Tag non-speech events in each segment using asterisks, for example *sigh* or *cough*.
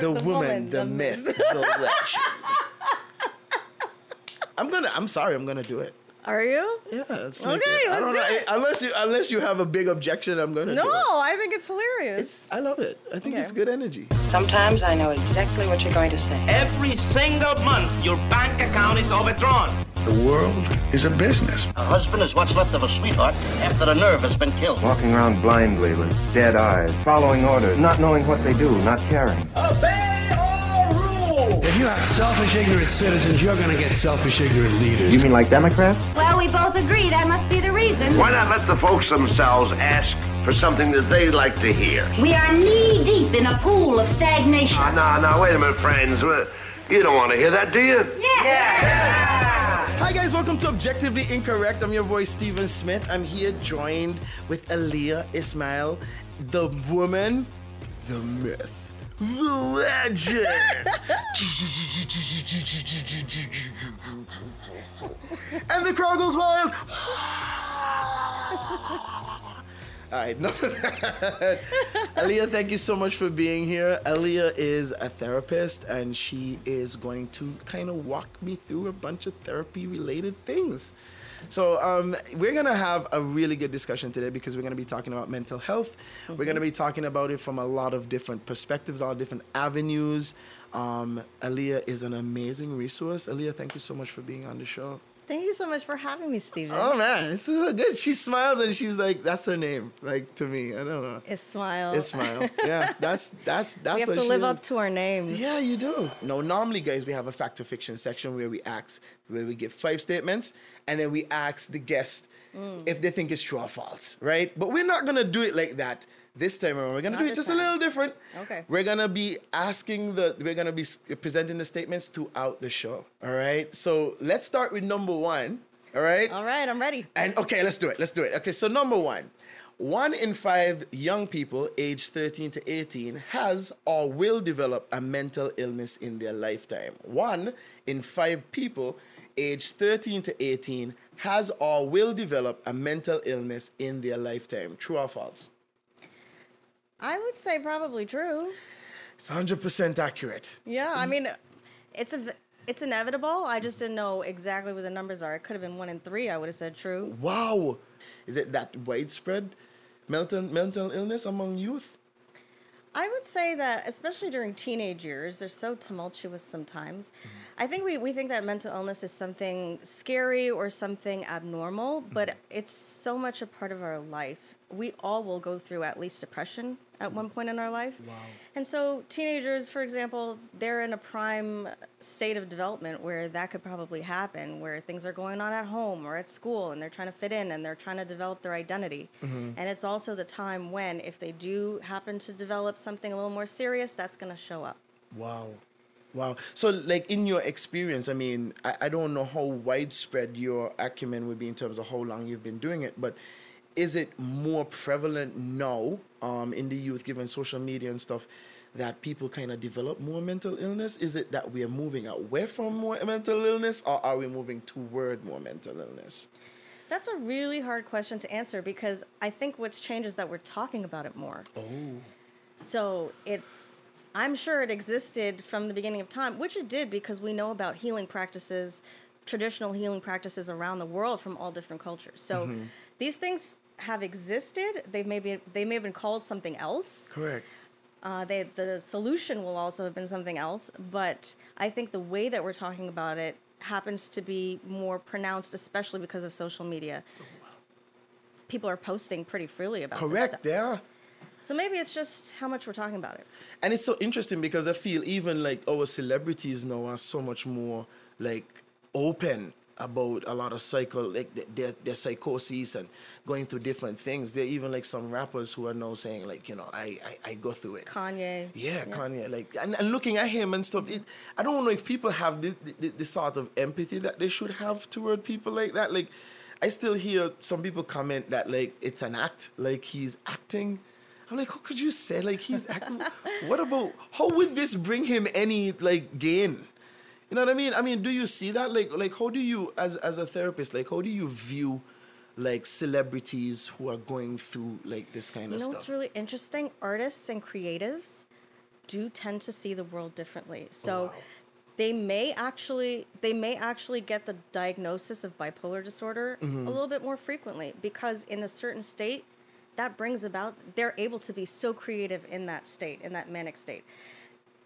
the, woman, the, myth, *laughs* the legend. I'm gonna. I'm sorry. I'm gonna do it. Are you? Yeah. Let's Okay, make it. I let's don't do know. it. Unless you unless you have a big objection, I'm gonna No, do it. I think it's hilarious. I love it. I think Okay. it's good energy. Sometimes I know exactly what you're going to say. Every single month, your bank account is overdrawn. The world is a business. A husband is what's left of a sweetheart after the nerve has been killed. Walking around blindly with dead eyes, following orders, not knowing what they do, not caring. Obey all rules! If you have selfish, ignorant citizens, you're going to get selfish, ignorant leaders. You mean like Democrats? Well, we both agree that must be the reason. Why not let the folks themselves ask for something that they like to hear? We are knee deep in a pool of stagnation. Ah, no, no, wait a minute, friends. You don't want to hear that, do you? Hi guys, welcome to Objectively Incorrect. I'm your boy Steven Smith. I'm here joined with Aliyah Ismail, the woman, the myth, the legend. *laughs* and the crowd goes wild. *laughs* All right, *laughs* enough of that. Aliyah, thank you so much for being here. Aliyah is a therapist and she is going to kind of walk me through a bunch of therapy related things. So, um, we're gonna have a really good discussion today because we're gonna be talking about mental health. We're gonna be talking about it from a lot of different perspectives, all different avenues. Um, Aliyah is an amazing resource. Aliyah, thank you so much for being on the show. Thank you so much for having me, Steven. Oh man, this is so good. She smiles and she's like, "That's her name." Like to me, I don't know. Ismail. Ismail. Yeah, that's that's *laughs* that's we have to live is. up to our names. Yeah, you do. No, normally, guys, we have a fact or fiction section where we ask, where we give five statements, and then we ask the guest Mm. if they think it's true or false, right? But we're not gonna do it like that this time around. We're gonna Not do it just time. a little different. Okay. We're gonna be asking the, we're gonna be presenting the statements throughout the show. All right. So let's start with number one. All right. All right, I'm ready. And okay, let's do it. Let's do it. Okay, so number one. One in five young people aged 13 to 18 has or will develop a mental illness in their lifetime. One in five people aged 13 to 18 has or will develop a mental illness in their lifetime. True or false? I would say probably true. It's 100% accurate. Yeah, I mean, it's a, it's inevitable. I just didn't know exactly what the numbers are. It could have been one in three. I would have said true. Wow. Is it that widespread mental, mental illness among youth? I would say that, especially during teenage years, they're so tumultuous sometimes. Mm-hmm. I think we, we think that mental illness is something scary or something abnormal, but mm-hmm. it's so much a part of our life. We all will go through at least depression at one point in our life. Wow. And so, teenagers, for example, they're in a prime state of development where that could probably happen, where things are going on at home or at school and they're trying to fit in and they're trying to develop their identity. Mm-hmm. And it's also the time when, if they do happen to develop something a little more serious, that's going to show up. Wow. Wow. So, like, in your experience, I mean, I, I don't know how widespread your acumen would be in terms of how long you've been doing it, but is it more prevalent now um, in the youth, given social media and stuff, that people kind of develop more mental illness? Is it that we are moving away from more mental illness, or are we moving toward more mental illness? That's a really hard question to answer because I think what's changed is that we're talking about it more. Oh. So it, I'm sure it existed from the beginning of time, which it did because we know about healing practices, traditional healing practices around the world from all different cultures. So Mm-hmm. these things have existed. They may be they may have been called something else. Correct. Uh, they, the solution will also have been something else, but I think the way that we're talking about it happens to be more pronounced, especially because of social media. People are posting pretty freely about this Correct. stuff. Yeah. So maybe it's just how much we're talking about it. And it's so interesting because I feel even like our celebrities now are so much more like open about a lot of psycho like their their psychoses and going through different things. There are even like some rappers who are now saying like you know I I, I go through it. Kanye. Yeah, Kanye. Like, and, and looking at him and stuff, it, I don't know if people have this, this, this sort of empathy that they should have toward people like that. Like, I still hear some people comment that like it's an act, like he's acting. I'm like, how could you say like he's acting? *laughs* what about how would this bring him any like gain? You know what I mean? I mean, do you see that? Like, like how do you, as as a therapist, like how do you view like celebrities who are going through like this kind You of stuff. You know what's really interesting? Artists and creatives do tend to see the world differently. So they may actually they may actually get the diagnosis of bipolar disorder Mhm. a little bit more frequently because in a certain state that brings about they're able to be so creative in that state in that manic state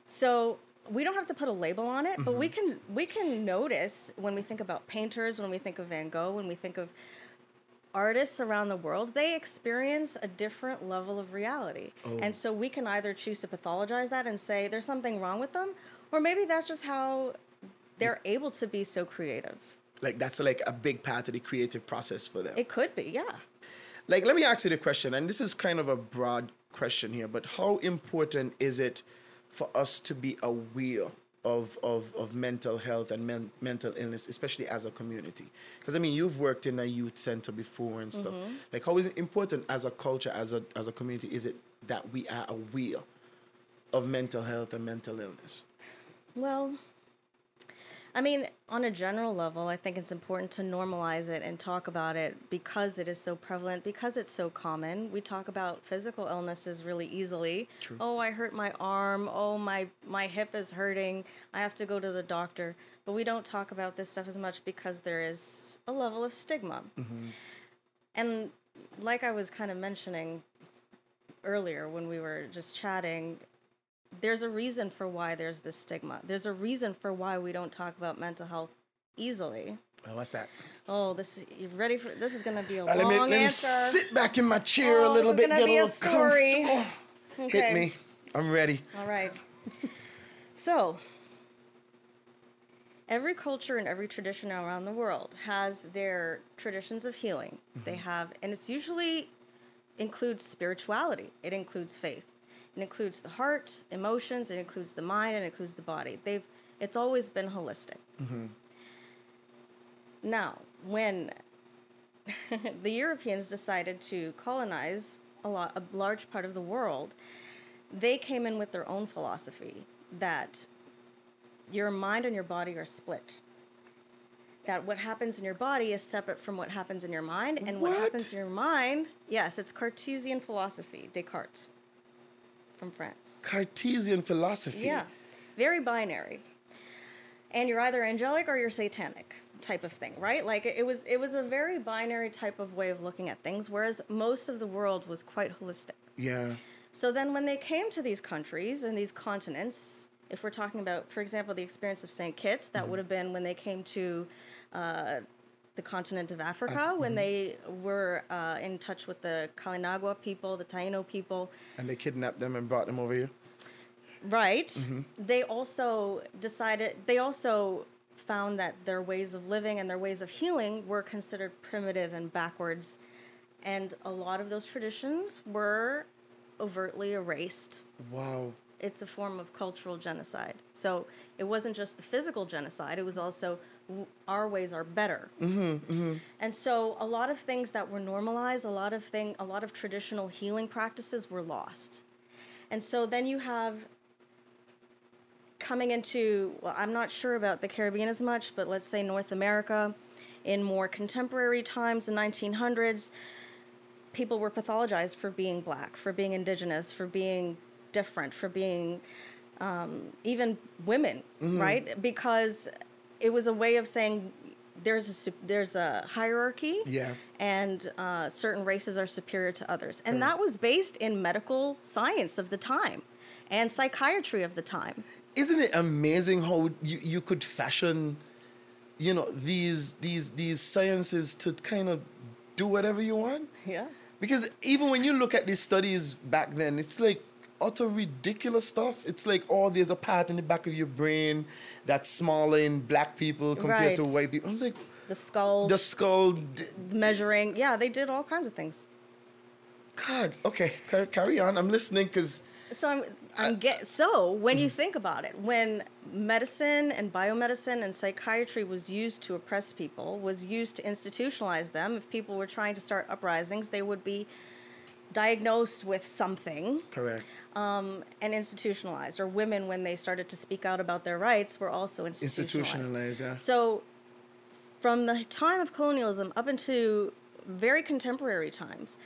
so we don't have to put a label on it but we mm-hmm. can we can notice when we think about painters when we think of van gogh when we think of artists around the world they experience a different level of reality Oh. and so we can either choose to pathologize that and say there's something wrong with them or maybe that's just how they're able to be so creative Like that's like a big part of the creative process for them. it could be yeah Like, let me ask you the question, and this is kind of a broad question here, but how important is it for us to be aware of, of, of mental health and men, mental illness, especially as a community? Because I mean, you've worked in a youth center before and stuff. Mhm. Like, how is it important as a culture, as a as a community, is it that we are aware of mental health and mental illness? Well, I mean, on a general level, I think it's important to normalize it and talk about it because it is so prevalent, because it's so common. We talk about physical illnesses really easily. True. Oh, I hurt my arm. Oh, my my hip is hurting. I have to go to the doctor. But we don't talk about this stuff as much because there is a level of stigma. Mm-hmm. And like I was kind of mentioning earlier when we were just chatting, there's a reason for why there's this stigma. There's a reason for why we don't talk about mental health easily. Well, what's that? Oh, this you ready for this is gonna be a Uh, long let me, let me answer. sit back in my chair Oh, a little bit, get a a little comfortable. *laughs* Okay. Hit me. I'm ready. All right. so, every culture and every tradition around the world has their traditions of healing. They have, and it's usually includes spirituality. It includes faith. It includes the heart, emotions. It includes the mind, and it includes the body. They've. It's always been holistic. Mm-hmm. Now, when *laughs* the Europeans decided to colonize a lot, a large part of the world, they came in with their own philosophy that your mind and your body are split. That what happens in your body is separate from what happens in your mind, and what, What? happens in your mind, yes, it's Cartesian philosophy, Descartes from France. Cartesian philosophy. Yeah, very binary. And you're either angelic or you're satanic type of thing, right? Like it was it was a very binary type of way of looking at things whereas most of the world was quite holistic. Yeah. So then when they came to these countries and these continents, if we're talking about for example the experience of St. Kitts, that would have been when they came to uh, the continent of Africa, when they were uh, in touch with the Kalinago people, the Taino people, And they kidnapped them and brought them over here. Right. Mhm. They also decided, they also found that their ways of living and their ways of healing were considered primitive and backwards. And a lot of those traditions were overtly erased. Wow. It's a form of cultural genocide. So it wasn't just the physical genocide, it was also w- our ways are better. Mm-hmm. Mm-hmm. And so a lot of things that were normalized, a lot of thing, a lot of traditional healing practices were lost. And so then you have coming into well, I'm not sure about the Caribbean as much, but let's say North America in more contemporary times, the 1900s, people were pathologized for being black, for being indigenous, for being different, for being um, even women, Mhm. right? Because it was a way of saying there's a there's a hierarchy, Yeah. and uh, certain races are superior to others, and that was based in medical science of the time and psychiatry of the time. Isn't it amazing how you, you could fashion, you know, these these these sciences to kind of do whatever you want? Yeah. Because even when you look at these studies back then, it's like utter ridiculous stuff. It's like, oh, there's a part in the back of your brain that's smaller in black people compared to white people. I was like, The skulls, the skull. d- measuring, yeah, they did all kinds of things. God, okay, car- carry on. I'm listening because So I'm, I'm get so when you mm-hmm. think about it, when medicine and biomedicine and psychiatry was used to oppress people, was used to institutionalize them. If people were trying to start uprisings, they would be diagnosed with something correct. Um, and institutionalized. Or women, when they started to speak out about their rights, were also institutionalized. Institutionalized, yeah. So, from the time of colonialism up into very contemporary times,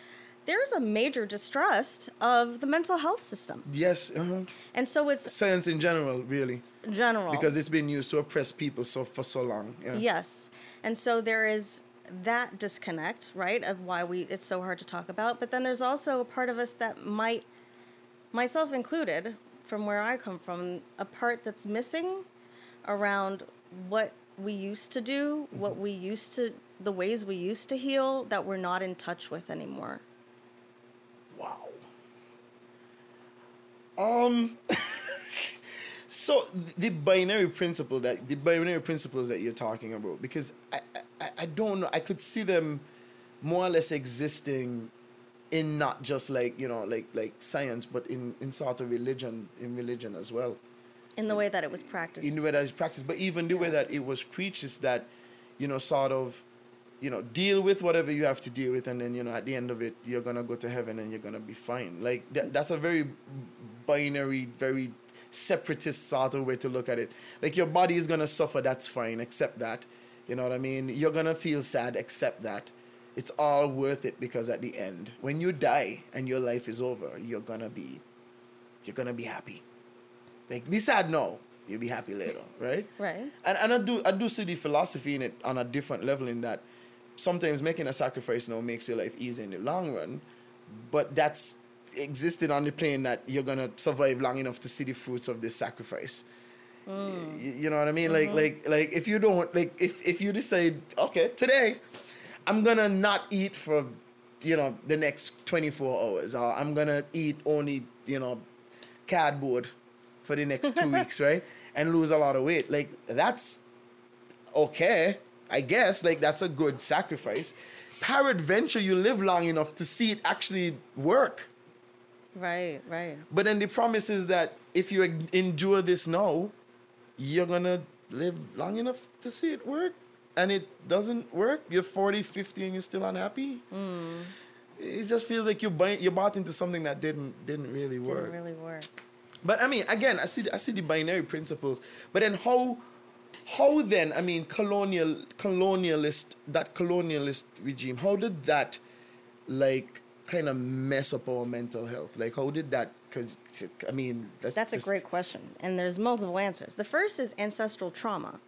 there's a major distrust of the mental health system. Yes, uh-huh. And so it's science in general, really, general. because it's been used to oppress people so for so long. Yeah. Yes. And so there is that disconnect, right, of why we it's so hard to talk about. But then there's also a part of us that might myself included, from where I come from, a part that's missing around what we used to do, what we used to the ways we used to heal that we're not in touch with anymore. Wow. Um. *laughs* so the binary principle that the binary principles that you're talking about, because I, I I don't know, I could see them more or less existing in not just like you know like like science, but in in sort of religion in religion as well. In the way that it was practiced. In the way that it's practiced, but even the way that it was preached is that, you know, sort of, you know, deal with whatever you have to deal with, and then you know, at the end of it, you're gonna go to heaven and you're gonna be fine. Like that, that's a very binary, very separatist sort of way to look at it. Like your body is gonna suffer, that's fine, accept that. You know what I mean? You're gonna feel sad, accept that. It's all worth it because at the end, when you die and your life is over, you're gonna be, you're gonna be happy. Like be sad now, you'll be happy later, *laughs* right? Right. And and I do I do see the philosophy in it on a different level in that sometimes making a sacrifice now makes your life easy in the long run, but that's existed on the plane that you're gonna survive long enough to see the fruits of this sacrifice. Hmm. Y- You, know what I mean? Like mm-hmm. like like if you don't like if if you decide okay today, I'm gonna not eat for you know the next 24 hours or I'm gonna eat only you know cardboard for the next two *laughs* weeks, right? And lose a lot of weight. Like that's okay, I guess. Like that's a good sacrifice. Peradventure, you live long enough to see it actually work. Right, right. But then the promise is that if you endure this now, you're gonna live long enough to see it work. And it doesn't work. You're 40, 50, and you're still unhappy. Hmm. It just feels like you buy, you bought into something that didn't didn't really work. Didn't really work. But I mean, again, I see the, I see the binary principles. But then how how then? I mean, colonial colonialist that colonialist regime. How did that like kind of mess up our mental health? Like how did that? Cause I mean, that's That's a great question, and there's multiple answers. The first is ancestral trauma.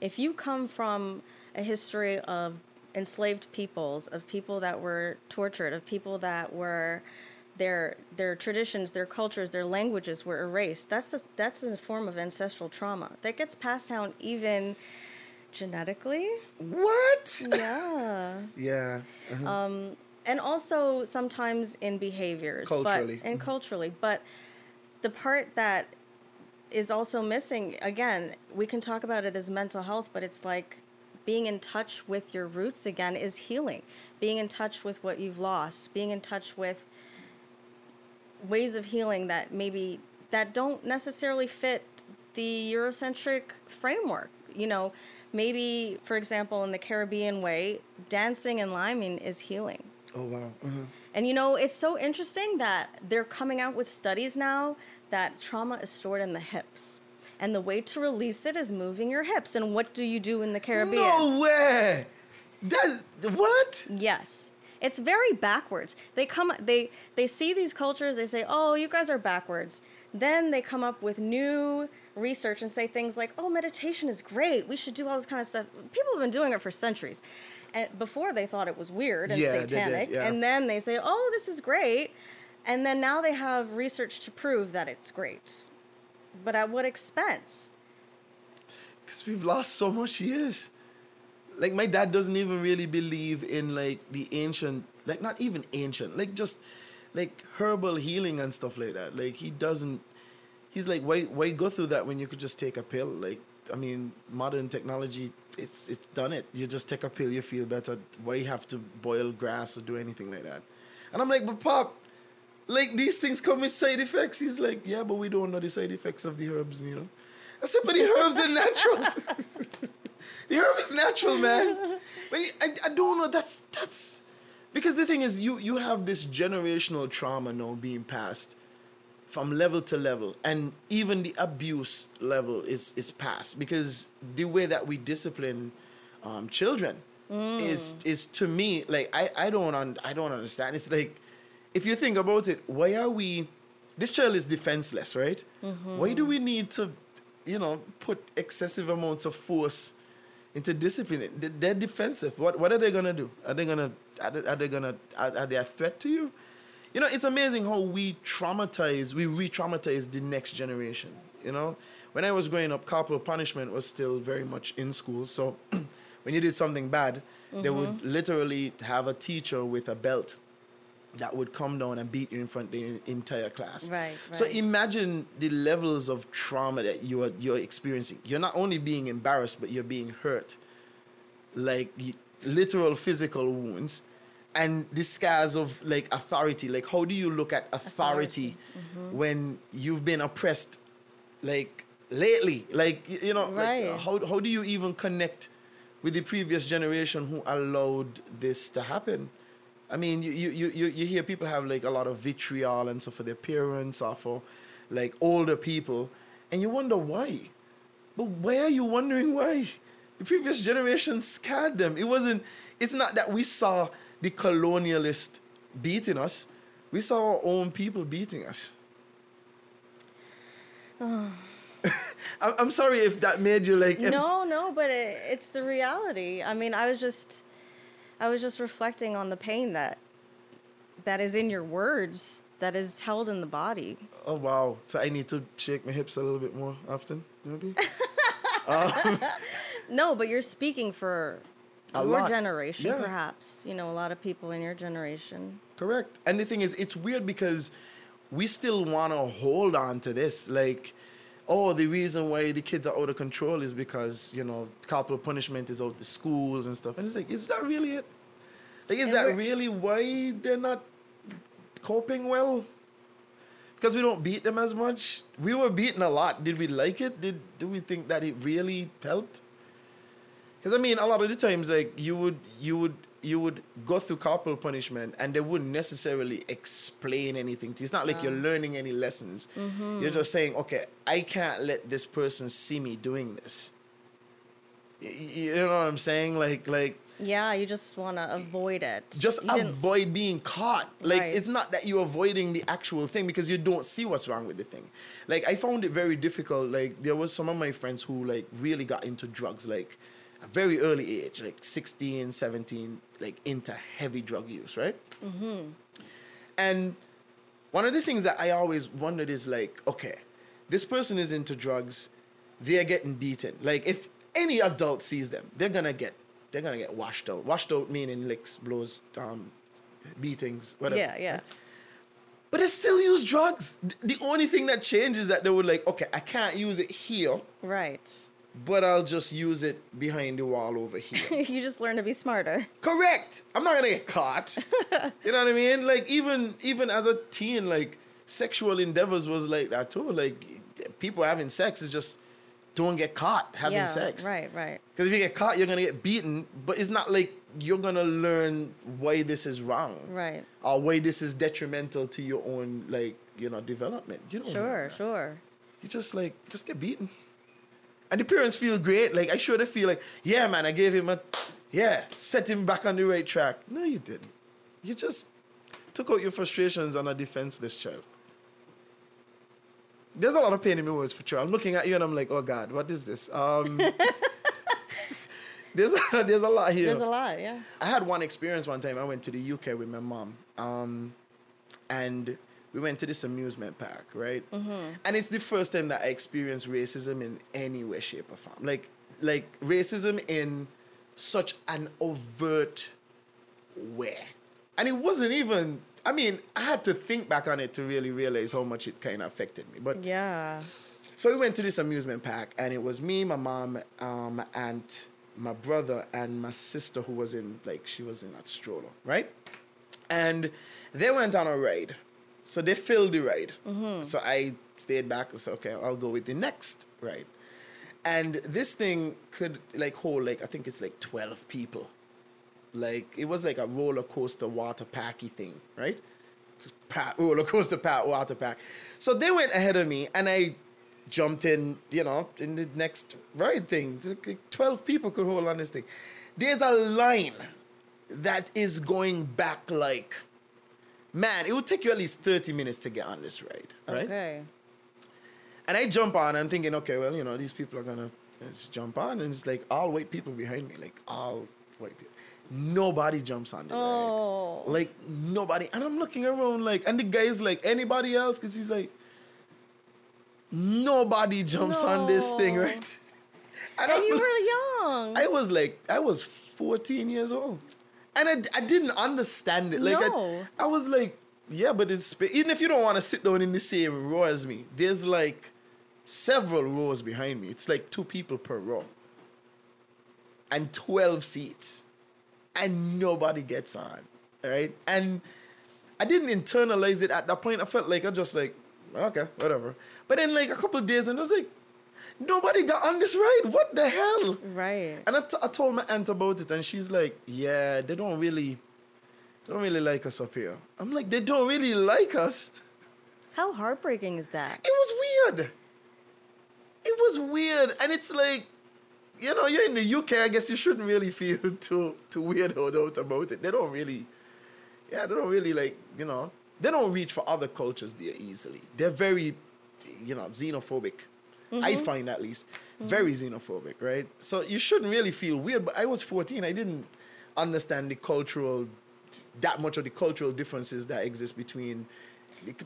If you come from a history of enslaved peoples, of people that were tortured, of people that were their their traditions, their cultures, their languages were erased. That's a, that's a form of ancestral trauma that gets passed down even genetically. What? Yeah. *laughs* Yeah. uh-huh. and also sometimes in behaviors Culturally. but and culturally but the part that is also missing again we can talk about it as mental health but it's like being in touch with your roots again is healing being in touch with what you've lost being in touch with ways of healing that maybe that don't necessarily fit the eurocentric framework you know maybe for example in the caribbean way dancing and liming is healing oh wow. uh-huh. and you know, it's so interesting that they're coming out with studies now that trauma is stored in the hips. And the way to release it is moving your hips. And what do you do in the Caribbean? No way. That what? Yes. It's very backwards. They come they they see these cultures, they say, "Oh, you guys are backwards." Then they come up with new research and say things like, "Oh, meditation is great. We should do all this kind of stuff." People have been doing it for centuries. And before they thought it was weird and Yeah, satanic, yeah. and then they say, "Oh, this is great." And then now they have research to prove that it's great. But at what expense? Because we've lost so much years. Like my dad doesn't even really believe in like the ancient, like not even ancient, like just like herbal healing and stuff like that. Like he doesn't. He's like, why why go through that when you could just take a pill? Like I mean, modern technology, it's it's done it. You just take a pill, you feel better. Why you have to boil grass or do anything like that? And I'm like, but pop, like these things come with side effects. He's like, yeah, but we don't know the side effects of the herbs, you know. I said, but the herbs are natural. *laughs* the herb is natural, man. But I, I don't know. That's that's because the thing is, you you have this generational trauma now being passed from level to level, and even the abuse level is is passed because the way that we discipline um, children is is to me like I I don't un, I don't understand. It's like if you think about it, why are we? This child is defenseless, right? Mm-hmm. Why do we need to, you know, put excessive amounts of force into disciplining? They- They're defensive. What What are they gonna do? Are they gonna Are they, are they gonna are, are they a threat to you? You know, it's amazing how we traumatize, we re-traumatize the next generation. You know, when I was growing up, corporal punishment was still very much in school. So *clears throat* when you did something bad, they would mm-hmm. literally have a teacher with a belt that would come down and beat you in front of the entire class. Right, right. So imagine the levels of trauma that you are you're experiencing. You're not only being embarrassed, but you're being hurt, like literal physical wounds, and the scars of like authority. Like, how do you look at authority, Mm-hmm. when you've been oppressed, like lately? Like you know, Right. like, how how do you even connect with the previous generation who allowed this to happen? I mean, you, you, you, you you hear people have like a lot of vitriol and so for their parents or for like older people, and you wonder why. But why are you wondering why? The previous generation scared them. It wasn't, it's not that we saw the colonialist beating us, we saw our own people beating us. *sighs* *laughs* I'm, I'm sorry if that made you like. No, no, but it, it's the reality. I mean, I was just, I was just reflecting on the pain that, that is in your words, that is held in the body. Oh wow! So I need to shake my hips a little bit more often, maybe. *laughs* Um, no, but you're speaking for A your lot. generation, Yeah. perhaps. You know, a lot of people in your generation. Correct. And the thing is, it's weird because we still want to hold on to this. Like, oh, the reason why the kids are out of control is because, you know, capital punishment is out the schools and stuff. And it's like, is that really it? Like, is And that really why they're not coping well? Because we don't beat them as much. We were beaten a lot. Did we like it? Did do we think that it really helped? Because I mean, a lot of the times, like you would, you would, you would go through corporal punishment, and they wouldn't necessarily explain anything to you. It's not like you're learning any lessons. Mm-hmm. You're just saying, okay, I can't let this person see me doing this. Y- You know what I'm saying? Like, like Yeah, you just want to avoid it. just You didn't- avoid being caught. Like Right. it's not that you're avoiding the actual thing because you don't see what's wrong with the thing. Like I found it very difficult. Like there was some of my friends who like really got into drugs like a very early age, like 16, 17, like into heavy drug use, right? Mm-hmm. And one of the things that I always wondered is like, okay, this person is into drugs, they're getting beaten. Like if any adult sees them, they're gonna get they're gonna get washed out. Washed out meaning licks, blows, um, beatings, whatever. Yeah, yeah. But they still use drugs. The only thing that changes is that they would like, okay, I can't use it here, Right. But I'll just use it behind the wall over here. *laughs* you just learn to be smarter. Correct. I'm not gonna get caught. *laughs* you know what I mean? Like even even as a teen, like sexual endeavors was like that too. Like people having sex is just don't get caught having yeah, sex. right, right. Because if you get caught, you're gonna get beaten. But it's not like you're gonna learn why this is wrong, Right. Or why this is detrimental to your own like you know development. You don't. Sure, sure. You just like just get beaten. And the parents feel great. Like I sure they feel like, yeah, man, I gave him a yeah, set him back on the right track. No, you didn't. You just took out your frustrations on a defenseless child. There's a lot of pain in my words for sure. I'm looking at you and I'm like, oh God, what is this? Um, *laughs* *laughs* there's a, *laughs* there's a lot here. There's a lot, yeah. I had one experience one time. I went to the UK with my mom, um, and we went to this amusement park, right? And it's the first time that I experienced racism in any way, shape, or form. Like, like racism in such an overt way, and it wasn't even. I mean, I had to think back on it to really realize how much it kind of affected me. But Yeah. so we went to this amusement park, and it was me, my mom, um, and my brother, and my sister, who was in like she was in a stroller, right? And they went on a ride, so they filled the ride. Mm-hmm. So I stayed back and said, okay, I'll go with the next ride. And this thing could like hold like I think it's like twelve people. Like it was like a roller coaster water packy thing, right? Pat, *laughs* roller coaster pat water park. So they went ahead of me, and I jumped in, you know, in the next ride thing. Like Twelve people could hold on this thing. There's a line that is going back like man, it would take you at least 30 minutes to get on this ride, right? Okay. And I jump on I'm thinking, okay, well, you know, these people are gonna uh, just jump on, and it's like all white people behind me, like all white people. Nobody jumps on the Oh. ride. Like nobody. And I'm looking around like, and the guy is like, anybody else? Because he's like, nobody jumps on this thing, right? *laughs* And, And you were young. I was like, I was 14 years old. And I, I didn't understand it. Like, No. I, I was like, yeah, but it's, even if you don't want to sit down in the same row as me, there's like several rows behind me. It's like two people per row. And 12 seats. And nobody gets on. Right? And I didn't internalize it at that point. I felt like I just like, okay, whatever. But then like a couple of days and I was like, nobody got on this ride. What the hell? right. And I, t- I told my aunt about it, and she's like, "Yeah, they don't really, they don't really like us up here." I'm like, "They don't really like us." How heartbreaking is that? It was weird. It was weird, and it's like, you know, you're in the UK. I guess you shouldn't really feel *laughs* too too weirded out about it. They don't really, yeah, they don't really like, you know, they don't reach for other cultures there easily. They're very, you know, xenophobic. I find at least very xenophobic, right? So you shouldn't really feel weird. But I was 14. I didn't understand the cultural, that much of the cultural differences that exist between,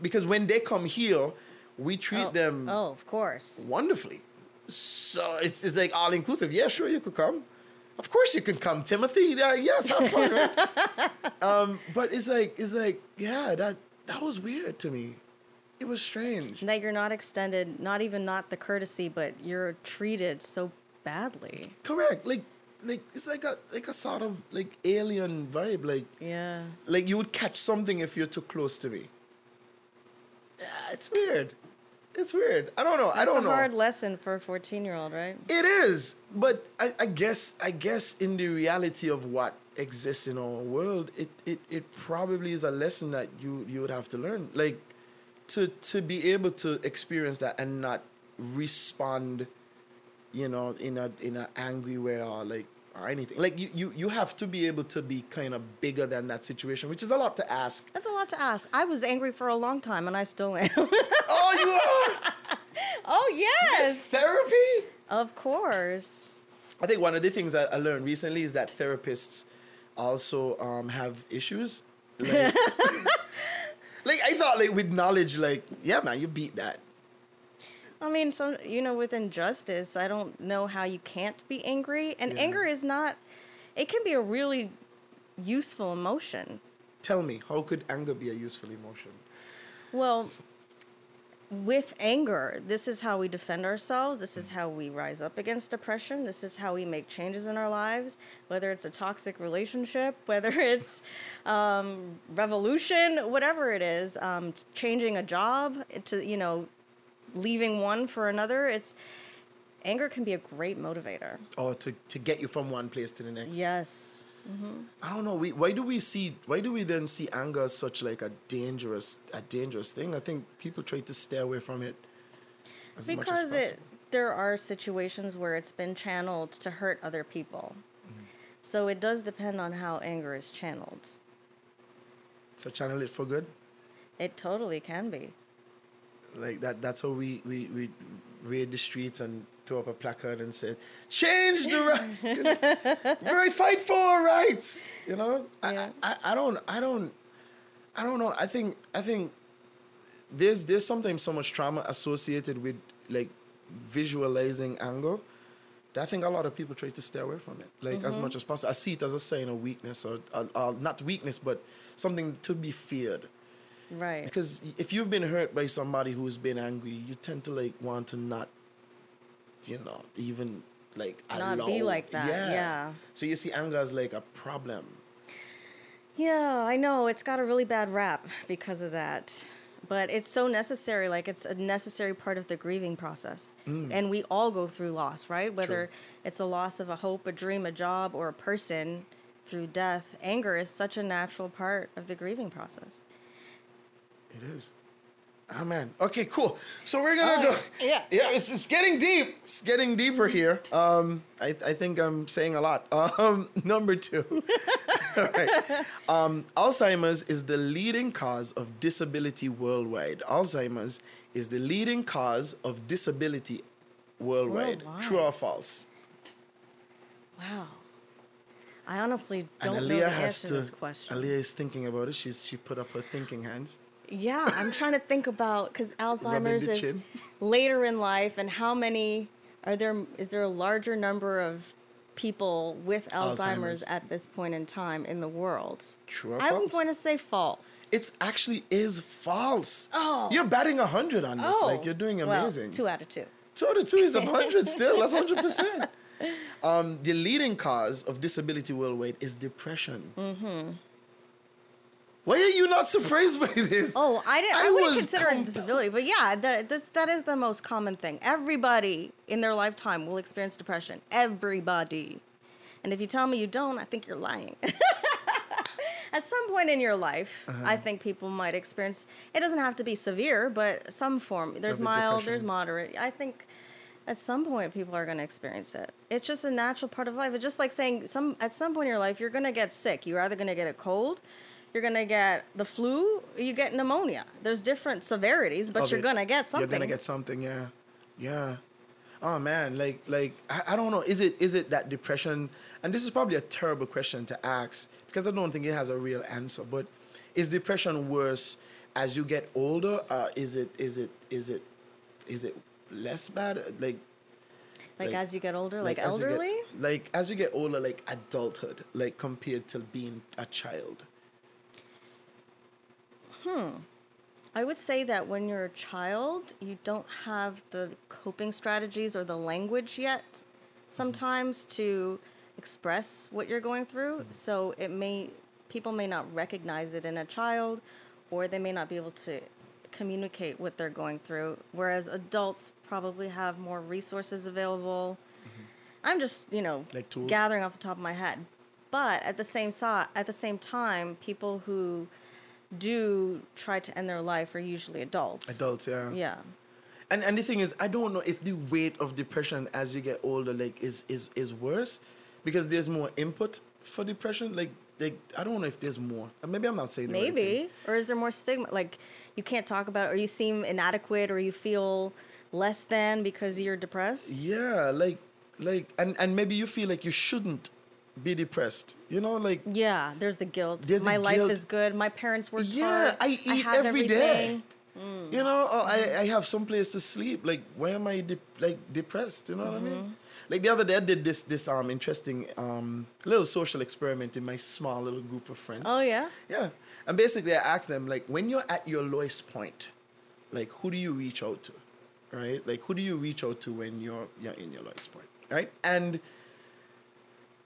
because when they come here, we treat oh, them Oh, of course. wonderfully. So it's, it's like all inclusive. Yeah, sure, you could come. Of course you can come, Timothy. Yeah, yes, have fun. right? *laughs* um, but it's like it's like yeah, that that was weird to me. It was strange. That you're not extended, not even not the courtesy, but you're treated so badly. Correct. Like like it's like a like a sort of like alien vibe. Like Yeah. like you would catch something if you're too close to me. Yeah, it's weird. It's weird. I don't know. I It's don't a know. hard lesson for a 14 year old, right? It is, but I, I guess I guess in the reality of what exists in our world, it, it, it probably is a lesson that you you would have to learn, like to to be able to experience that and not respond, you know, in a in an angry way or like or anything. Like you, you you have to be able to be kind of bigger than that situation, which is a lot to ask. That's a lot to ask. I was angry for a long time and I still am. *laughs* oh, you are. oh, yes. therapy. Of course. I think one of the things that I learned recently is that therapists also um, have issues. Like, *laughs* like, I thought, like with knowledge, like yeah, man, you beat that. I mean, some you know, with injustice, I don't know how you can't be angry. And anger is not. It can be a really useful emotion. Tell me, how could anger be a useful emotion? Well, with anger, this is how we defend ourselves. This is how we rise up against depression. This is how we make changes in our lives, whether it's a toxic relationship, *laughs* whether it's um, revolution, whatever it is, um, changing a job to, you know, leaving one for another. It's anger can be a great motivator. Or to, to get you from one place to the next. Yes. Mm-hmm. I don't know. We why do we see why do we then see anger as such like a dangerous a dangerous thing? I think people try to stay away from it. As much as because it there are situations where it's been channeled to hurt other people. Mm-hmm. So it does depend on how anger is channeled. So channel it for good. It totally can be. Like that that's how we we, we raid the streets and throw up a placard and said, change the rights. *laughs* you know? fight for our rights. You know? Yeah. I, I, I don't I don't I don't know. I think I think there's there's sometimes so much trauma associated with like visualizing anger that I think a lot of people try to stay away from it, like as mm-hmm. much as possible. I see it as a sign of weakness, or, or, or not weakness, but something to be feared. Right. Because if you've been hurt by somebody who's been angry, you tend to like want to not, you know, even like Not allow. be like that, yeah. yeah. So you see anger as like a problem. yeah, I know. It's got a really bad rap because of that. But it's so necessary. Like, it's a necessary part of the grieving process. Mm. And we all go through loss, right? Whether it's the loss of a hope, a dream, a job, or a person through death, anger is such a natural part of the grieving process. It is. Oh man. Okay, cool. So we're gonna Oh, go. yeah. Yeah, it's, it's getting deep. It's getting deeper here. Um, I, I think I'm saying a lot. *laughs* Um, number two. *laughs* All right. Um, Alzheimer's is the leading cause of disability worldwide. Alzheimer's is the leading cause of disability worldwide. Worldwide. True or false? Wow. I honestly don't and know the has answer to. to this question. Aliyah is thinking about it. She's she put up her thinking hands. Yeah, I'm trying to think about because *laughs* Alzheimer's is chin. later in life, and how many are there? Is there a larger number of people with Alzheimer's, Alzheimer's. at this point in time in the world? True or I'm false? going to say false. It's actually is false. Oh. You're batting a hundred on this. Like you're doing well, amazing. two out of two. Two out of two is a hundred *laughs* still. That's hundred percent. Um, the leading cause of disability worldwide is depression. Mm-hmm. Why are you not surprised by this? Oh, I didn't. I, I wouldn't consider it a disability, but yeah, the, this, that is the most common thing. Everybody in their lifetime will experience depression. Everybody. And if you tell me you don't, I think you're lying. *laughs* At some point in your life, Uh-huh. I think people might experience. It doesn't have to be severe, but some form. There's mild. There's moderate. I think at some point people are going to experience it. It's just a natural part of life. It's just like saying some at some point in your life you're going to get sick. You're either going to get a cold, you're to get the flu, you get pneumonia. There's different severities, but of you're it. to get something. You're gonna get something, yeah, yeah. Oh man, like like I, I don't know. Is it is it that depression? And this is probably a terrible question to ask because I don't think it has a real answer. But is depression worse as you get older? Uh, is it is it is it is it less bad? Like like, like- as you get older, like, as you get- elderly. like as you get older, like adulthood, like compared to being a child. Hmm. I would say that when you're a child, you don't have the coping strategies or the language yet sometimes to express what you're going through. Mm-hmm. So it may people may not recognize it in a child or they may not be able to communicate what they're going through whereas adults probably have more resources available. Mm-hmm. I'm just, you know, Like gathering off the top of my head. But at the same so- at the same time, people who do try to end their life are usually adults. Adults, yeah. Yeah. And and the thing is, I don't know if the weight of depression as you get older, like, is is is worse, because there's more input for depression. Like, like I don't know if there's more. Maybe I'm not saying the right. Maybe. Or is there more stigma? Like you can't talk about it, or you seem inadequate, or you feel less than because you're depressed? Yeah, like like and and maybe you feel like you shouldn't be depressed. You know, like Yeah, there's the guilt. There's the My life guilt. is good. My parents worked yeah, hard. I eat have every day. Mm. You know, or I, I have some place to sleep. Like, why am I de- like depressed? You know what I Mm-hmm. mean? Like the other day, I did this this um interesting um little social experiment in my small little group of friends. Oh yeah. Yeah. And basically, I asked them, like, when you're at your lowest point, like, who do you reach out to? Right? Like, who do you reach out to when you're, you're in your lowest point? Right? And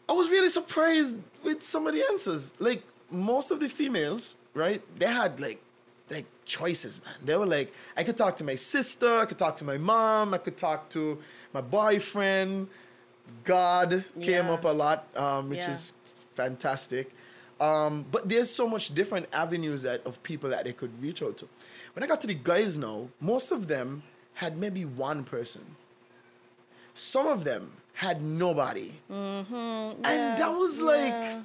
I was really surprised with some of the answers. Like, most of the females, right, they had, like, like choices, man. They were like, I could talk to my sister, I could talk to my mom, I could talk to my boyfriend. God came Yeah. up a lot, um, which Yeah. is fantastic. Um, but there's so much different avenues that of people that they could reach out to. When I got to the guys now, most of them had maybe one person. Some of them had nobody. Mm-hmm, and that was like, yeah.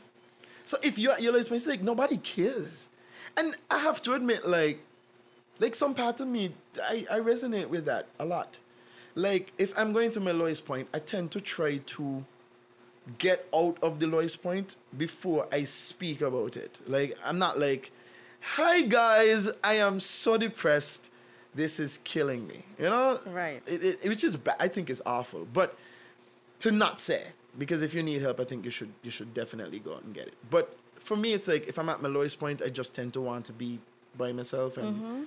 so if you're at your lowest point, it's like nobody cares. And I have to admit, like, like some part of me, I, I resonate with that a lot. Like, if I'm going through my lowest point, I tend to try to get out of the lowest point before I speak about it. Like, I'm not like, hi guys, I am so depressed. This is killing me. You know? Right. It, it, which is, ba- I think is awful. But to not say, because if you need help, I think you should, you should definitely go out and get it. But for me, it's like, if I'm at my lowest point, I just tend to want to be by myself and mm-hmm.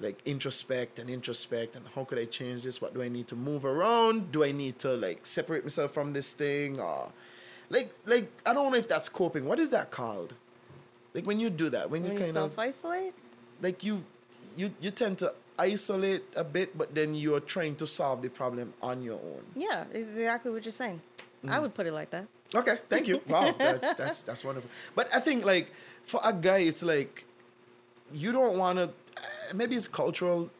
like introspect and introspect and how could I change this? What do I need to move around? Do I need to like separate myself from this thing or like like I don't know if that's coping. What is that called? Like when you do that, when, When you you kind of self isolate? like you you you tend to isolate a bit, but then you're trying to solve the problem on your own. Yeah, it's exactly what you're saying. I Mm. would put it like that. Okay, thank you. Wow, *laughs* that's that's that's wonderful. But I think like for a guy, it's like you don't want to. maybe it's cultural.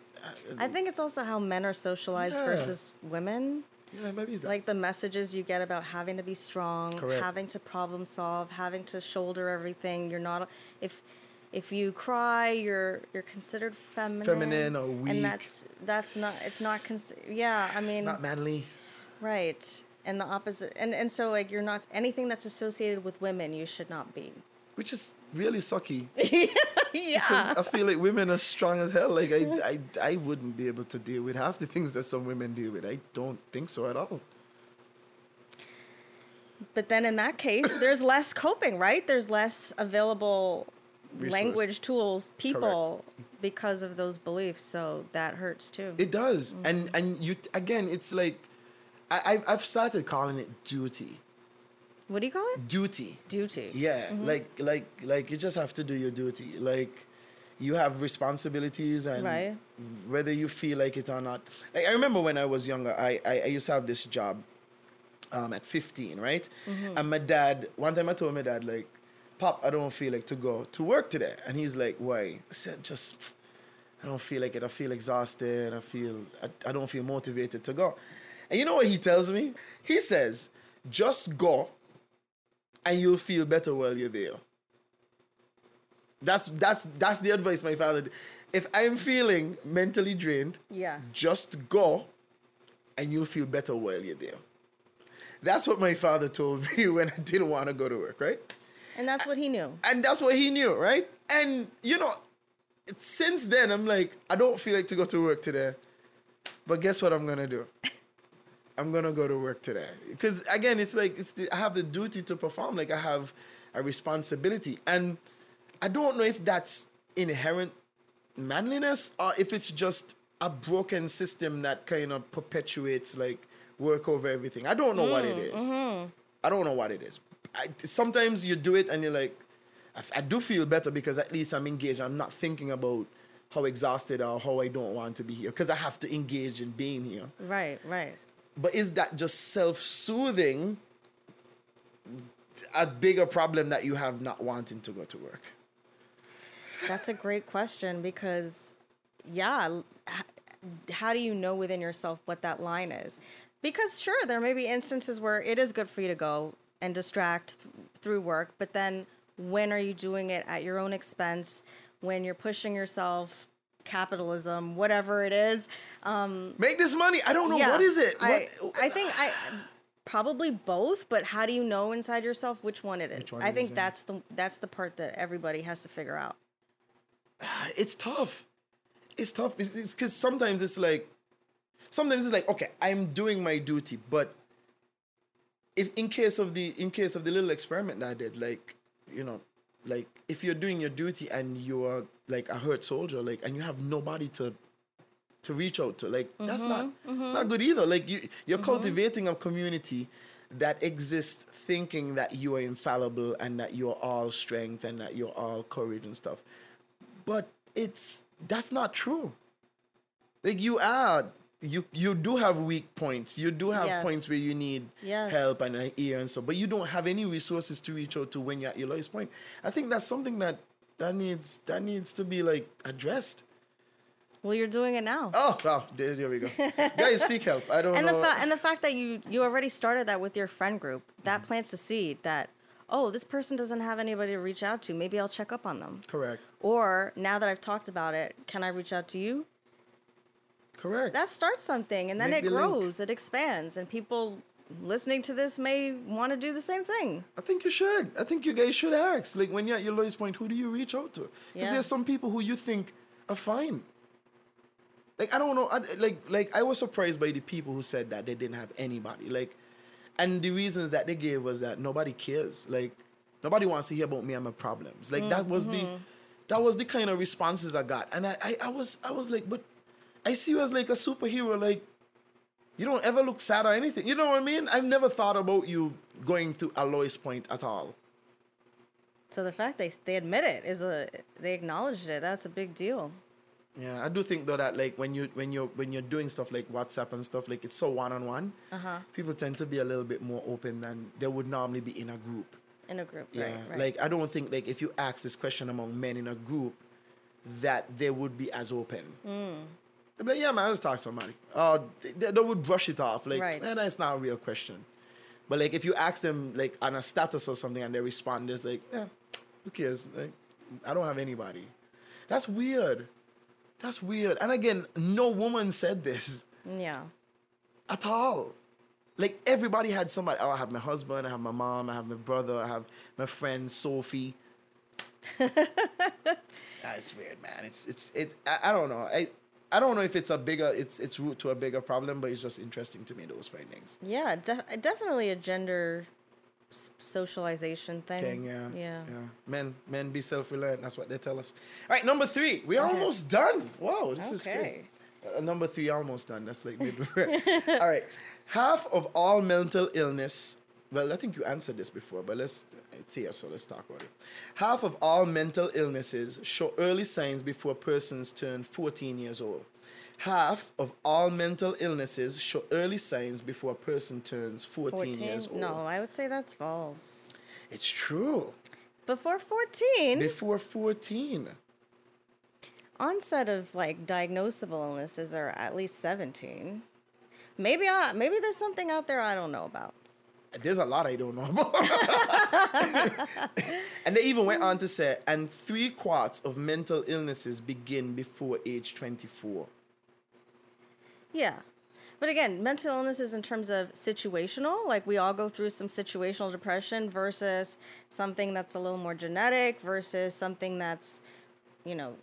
I think it's also how men are socialized Yeah. versus women. Yeah, maybe it's that. Like the messages you get about having to be strong, Correct. having to problem solve, having to shoulder everything. You're not if if you cry, you're you're considered feminine. Feminine or weak. And that's that's not it's not cons- yeah, I mean it's not manly. right. And the opposite and and so like you're not anything that's associated with women you should not be. Which is really sucky. *laughs* yeah. Because I feel like women are strong as hell. Like I, I, I wouldn't be able to deal with half the things that some women deal with. I don't think so at all. But then in that case, there's less coping, right? There's less available Resource. language tools, people because of those beliefs. So that hurts too. It does, mm-hmm. and and you again, it's like I, I've started calling it duty. what do you call it? Duty. Duty. Yeah, mm-hmm. like like like you just have to do your duty. Like you have responsibilities, and Right. whether you feel like it or not. Like I remember when I was younger, I I, I used to have this job. Um, at 15, right? Mm-hmm. And my dad, one time I told my dad, like, Pop, I don't feel like to go to work today. And he's like, Why? I said, Just, I don't feel like it. I feel exhausted. I feel, I, I don't feel motivated to go. And you know what he tells me? He says, Just go and you'll feel better while you're there. That's that's that's the advice my father. did. If I'm feeling mentally drained, Yeah. just go, and you'll feel better while you're there. That's what my father told *laughs* me when I didn't want to go to work, right? And that's what he knew. And that's what he knew, right? And you know, since then I'm like, I don't feel like to go to work today. But guess what I'm gonna do? *laughs* I'm gonna go to work today because again, it's like it's the, I have the duty to perform. Like I have a responsibility, and I don't know if that's inherent manliness or if it's just a broken system that kind of perpetuates like work over everything. I don't know what it mm, is. Mm-hmm. I don't know what it is. I, sometimes you do it and you're like, I, f- I do feel better because at least I'm engaged. I'm not thinking about how exhausted or how I don't want to be here because I have to engage in being here. Right, right. But is that just self soothing a bigger problem that you have not wanting to go to work? That's a great question because, yeah, how do you know within yourself what that line is? Because, sure, there may be instances where it is good for you to go and distract th- through work, but then when are you doing it at your own expense? When you're pushing yourself, capitalism, whatever it is. Um, Make this money. I don't know. What is it? I, What- I think I probably both, but how do you know inside yourself which one it is? one I think is, yeah. that's the that's the part that everybody has to figure out. *sighs* it's tough. It's tough because sometimes it's like, sometimes it's like, okay, I'm doing my duty, but if in case of the in case of the little experiment that I did, like, you know, like if you're doing your duty and you are like a hurt soldier, like, and you have nobody to to reach out to, like, that's not mm-hmm, mm-hmm. it's not good either. Like you you're mm-hmm. cultivating a community that exists thinking that you are infallible and that you're all strength and that you're all courage and stuff. But it's that's not true. Like you are you you do have weak points. You do have points where you need Yes. help and an ear and so but you don't have any resources to reach out to when you're at your lowest point. I think that's something that that needs that needs to be like addressed. Well, you're doing it now. oh wow. There, there we go. Guys *laughs* seek help. I don't and the know. fa- and the fact that you you already started that with your friend group that mm-hmm. plants a seed that oh this person doesn't have anybody to reach out to. Maybe i'll check up on them. Correct. Or now that i've talked about it can i reach out to you correct that starts something and then Make it the link. grows it expands and people listening to this may want to do the same thing I think you should. I think you guys should ask. Like when you're at your lowest point, who do you reach out to? Because Yeah. there's some people who you think are fine. Like I don't know. I, like like I was surprised by the people who said that they didn't have anybody. Like, and the reasons that they gave was that nobody cares. Like nobody wants to hear about me and my problems. Like that was the mm-hmm. that was the kind of responses I got. And I, I I was I was like, but I see you as like a superhero. Like you don't ever look sad or anything. You know what I mean? I've never thought about you going to a lowest point at all. so the fact they they admit it is a they acknowledged it that's a big deal Yeah, I do think though that like when you when you're when you're doing stuff like WhatsApp and stuff like it's so one on one. People tend to be a little bit more open than they would normally be in a group. in a group Yeah, right, right. like I don't think like if you ask this question among men in a group, that they would be as open. Mm. They'd like, yeah, man, I'll just talk to somebody. Oh, they, they would brush it off. Like, Right. eh, that's not a real question. But like, if you ask them like on a status or something and they respond, it's like, yeah, who cares? Like, I don't have anybody. That's weird. That's weird. And again, no woman said this Yeah. at all. Like everybody had somebody. Oh, I have my husband, I have my mom, I have my brother, I have my friend Sophie. *laughs* That's weird, man. It's it's it. I, I don't know. I I don't know if it's a bigger it's it's root to a bigger problem, but it's just interesting to me those findings. Yeah, de- definitely a gender socialization thing. Thing, yeah, Yeah. Men men be self reliant. That's what they tell us. All right, number three. We're almost done. Wow, this is Okay. crazy. Uh, number three, almost done. That's like mid. *laughs* all right, half of all mental illness. Well, I think you answered this before, but let's it's here, so let's talk about it. Half of all mental illnesses show early signs before persons turn 14 years old. Half of all mental illnesses show early signs before a person turns 14, 14? years old. No, I would say that's false. It's true. Before 14, Before 14. onset of like diagnosable illnesses are at least 17. Maybe I, maybe there's something out there I don't know about. There's a lot I don't know about. *laughs* and they even went on to say, and three quarts of mental illnesses begin before age 24. Yeah. But again, mental illnesses in terms of situational, like we all go through some situational depression versus something that's a little more genetic versus something that's, you know,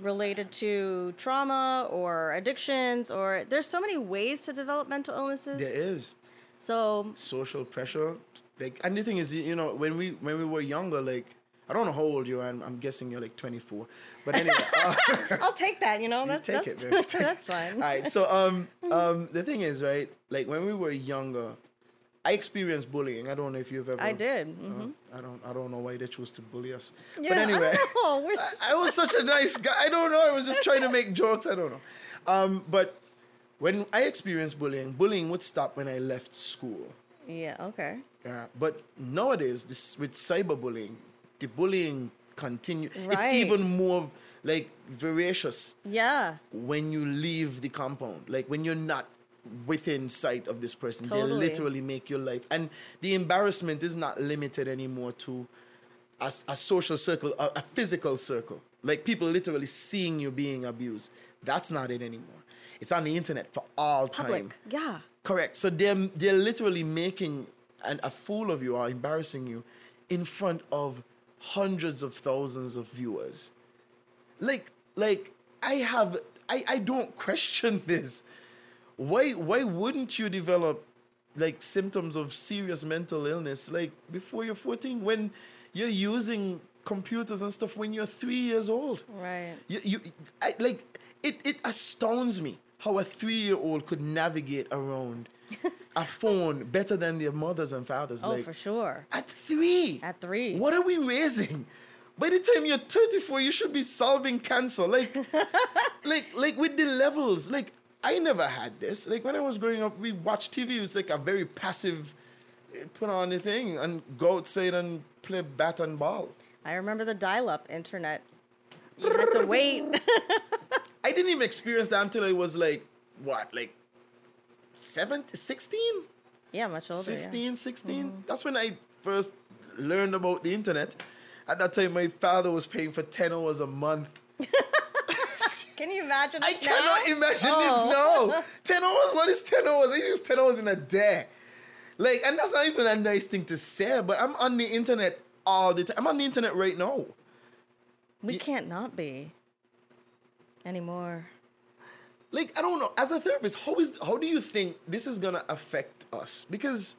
related to trauma or addictions or there's so many ways to develop mental illnesses. There is So, social pressure. Like, and the thing is, you know, when we when we were younger, like, I don't know how old you are. I'm, I'm guessing you're like 24. But anyway, *laughs* uh, *laughs* I'll take that, you know. That's take that's, it, *laughs* that's fine. All right. So um um the thing is right. Like when we were younger, I experienced bullying. I don't know if you've ever. I did. Uh, mhm. I don't. I don't know why they chose to bully us. Yeah, but anyway, I don't know. We're s- I, I was such a nice guy. I don't know. I was just trying to make jokes. I don't know. Um, but when I experienced bullying, bullying would stop when I left school. yeah, okay. Yeah. But nowadays, this with cyberbullying, the bullying continue. It's even more like voracious Yeah. when you leave the compound, like when you're not within sight of this person, they literally make your life. And the embarrassment is not limited anymore to a, a social circle, a, a physical circle. Like people literally seeing you being abused. That's not it anymore. It's on the internet for all time. Public. Yeah. Correct. So they're they're literally making an, a fool of you or embarrassing you in front of hundreds of thousands of viewers. Like like I have I, I don't *laughs* question this. Why why wouldn't you develop like symptoms of serious mental illness like before you're 14 when you're using computers and stuff when you're 3 years old? Right. You, you I, like it, it astounds me how a three year old could navigate around *laughs* a phone better than their mothers and fathers. Oh, like for sure. at three. At three. What are we raising? By the time you're 34, you should be solving cancer. Like, *laughs* like, like with the levels. Like, I never had this. Like when I was growing up, we watched TV. It was like a very passive. eh, Put on the thing and go outside and play bat and ball. I remember the dial-up internet. You had to wait. *laughs* I didn't even experience that until I was like, what, like 17, 16, yeah, much older. 15, 16? Mm-hmm. That's when I first learned about the internet. At that time, my father was paying for 10 hours a month. *laughs* Can you imagine? I it cannot oh. now? imagine Oh. this now. 10 hours? What is 10 hours? I use 10 hours in a day. Like, and that's not even a nice thing to say, but I'm on the internet all the time. I'm on the internet right now. We can't not be anymore. like I don't know. As a therapist, how is how do you think this is gonna affect us? Because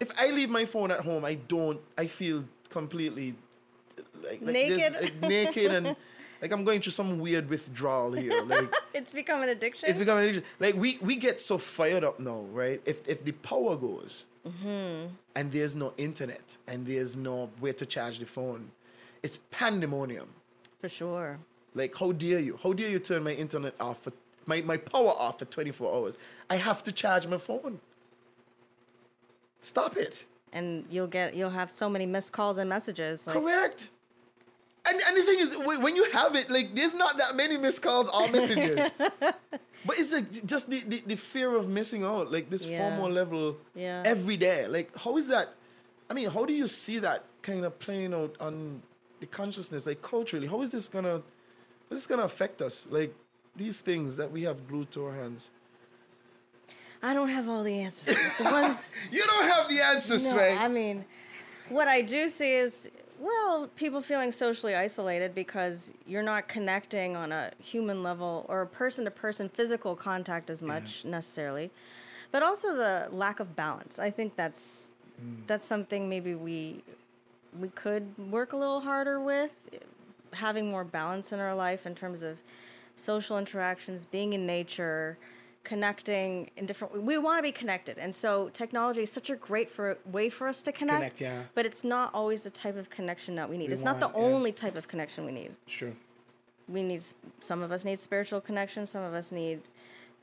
if I leave my phone at home, I don't. I feel completely like, like this- Naked? like naked, and *laughs* like I'm going through some weird withdrawal here. Like *laughs* It's become an addiction. it's becoming an addiction. Like we we get so fired up now, right? If if the power goes Mm-hmm. and there's no internet and there's no way to charge the phone, it's pandemonium. for sure. Like, how dare you? How dare you turn my internet off for my, my power off for 24 hours? I have to charge my phone. Stop it. And you'll get you'll have so many missed calls and messages. Like, Correct. and, and the thing is, when you have it, like there's not that many missed calls or messages. *laughs* but it's like just the, the, the fear of missing out, like this Yeah. FOMO level Yeah. every day. Like, how is that? I mean, how do you see that kind of playing out on the consciousness, like culturally? How is this gonna, how is this gonna affect us? Like these things that we have glued to our hands. I don't have all the answers. The *laughs* ones You don't have the answer, No, Sway. I mean, what I do see is, well, people feeling socially isolated because you're not connecting on a human level or a person to person physical contact as much necessarily, but also the lack of balance. I think that's mm. that's something maybe we we could work a little harder with having more balance in our life in terms of social interactions, being in nature, connecting in different we want to be connected. And so technology is such a great for way for us to connect. connect, yeah. But it's not always the type of connection that we need. We it's not the yeah. only type of connection we need. It's true. We need some of us need spiritual connection, some of us need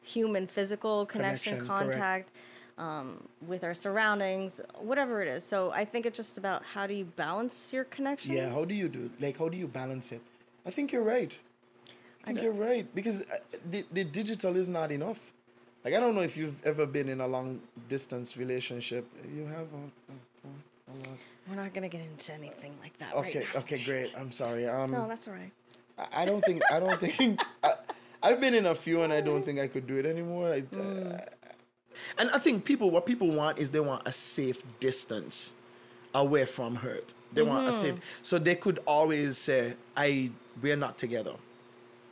human physical connection, Connection, correct. Contact um, with our surroundings, whatever it is. So I think it's just about how do you balance your connections. Yeah, how do you do like how do you balance it? I think you're right. I think do- you're right because uh, the, the digital is not enough. Like I don't know if you've ever been in a long distance relationship. You have a, a, a lot. We're not gonna get into anything like that Okay, right now. okay, great. I'm sorry. Um, No, that's all right. I, I don't think I don't *laughs* think I, I've been in a few and I don't think I could do it anymore. I, Mm. uh, and I think people what people want is they want a safe distance away from hurt. They want a Mm-hmm. safe so they could always say, I we're not together.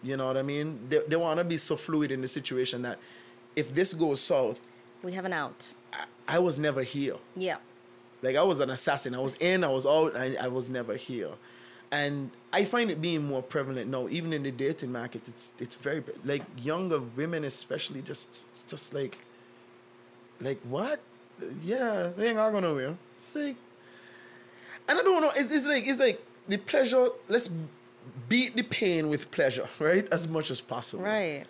You know what I mean? They, they want to be so fluid in the situation that if this goes south, We have an out. I, I was never here. Yeah. Like I was an assassin. I was in, I was out, I, I was never here. And I find it being more prevalent now, even in the dating market. It's it's very like younger women, especially, just just like, like what? Yeah, we ain't gonna go nowhere. It's like, and I don't know. It's, it's like it's like the pleasure. Let's beat the pain with pleasure, right? As much as possible. Right.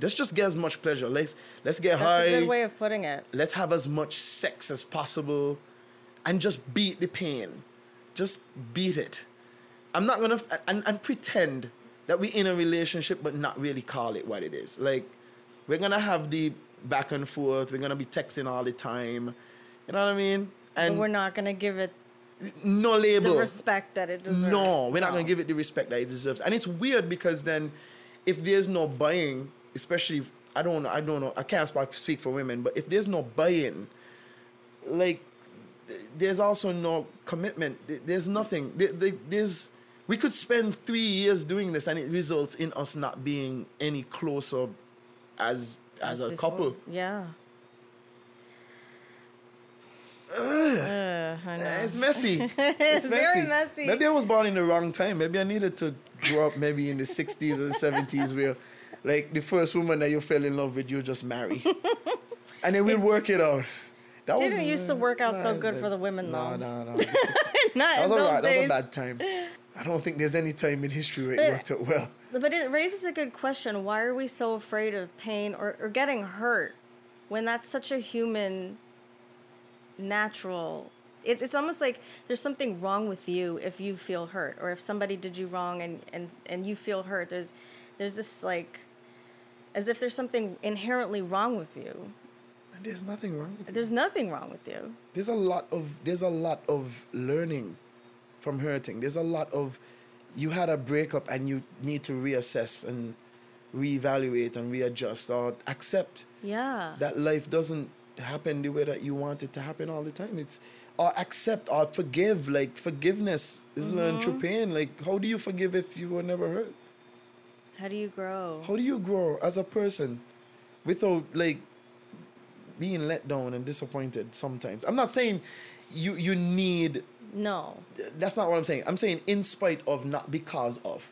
Let's just get as much pleasure. Let's let's get That's high That's a good way of putting it. let's have as much sex as possible and just beat the pain just beat it i'm not gonna and, and pretend that we're in a relationship but not really call it what it is like we're gonna have the back and forth we're gonna be texting all the time you know what i mean and we're not gonna give it no label the respect that it deserves. no, we're not No. gonna give it the respect that it deserves. And it's weird because then, if there's no buying, especially I don't know, I don't know, I can't speak for women, but if there's no buying, like there's also no commitment. There's nothing. There- there- There's we could spend three years doing this, and it results in us not being any closer as as a Before. couple. Yeah. Uh, I know. It's messy. *laughs* It's very messy. Maybe I was born in the wrong time. Maybe I needed to grow up maybe in the 60s or 70s where like the first woman that you fell in love with, you just marry. and then we'd work it out. That Didn't used to work out so good for the women, no, though. No, no, Not That was in those alright. That was a bad time. I don't think there's any time in history where it worked out well. But it raises a good question. Why are we so afraid of pain or, or getting hurt when that's such a human, natural? It's, it's almost like there's something wrong with you if you feel hurt, or if somebody did you wrong and, and, and you feel hurt. There's there's this like, as if there's something inherently wrong with you. And there's nothing wrong with it. There's nothing wrong with you. there's a lot of there's a lot of learning from hurting. There's a lot of you had a breakup and you need to reassess and reevaluate and readjust or accept Yeah. that life doesn't happen the way that you want it to happen all the time. It's or accept or forgive. Like forgiveness is learned mm-hmm. through pain. Like how do you forgive if you were never hurt? How do you grow? How do you grow as a person without like being let down and disappointed sometimes? I'm not saying you you need No. that's not what I'm saying. I'm saying in spite of, not because of.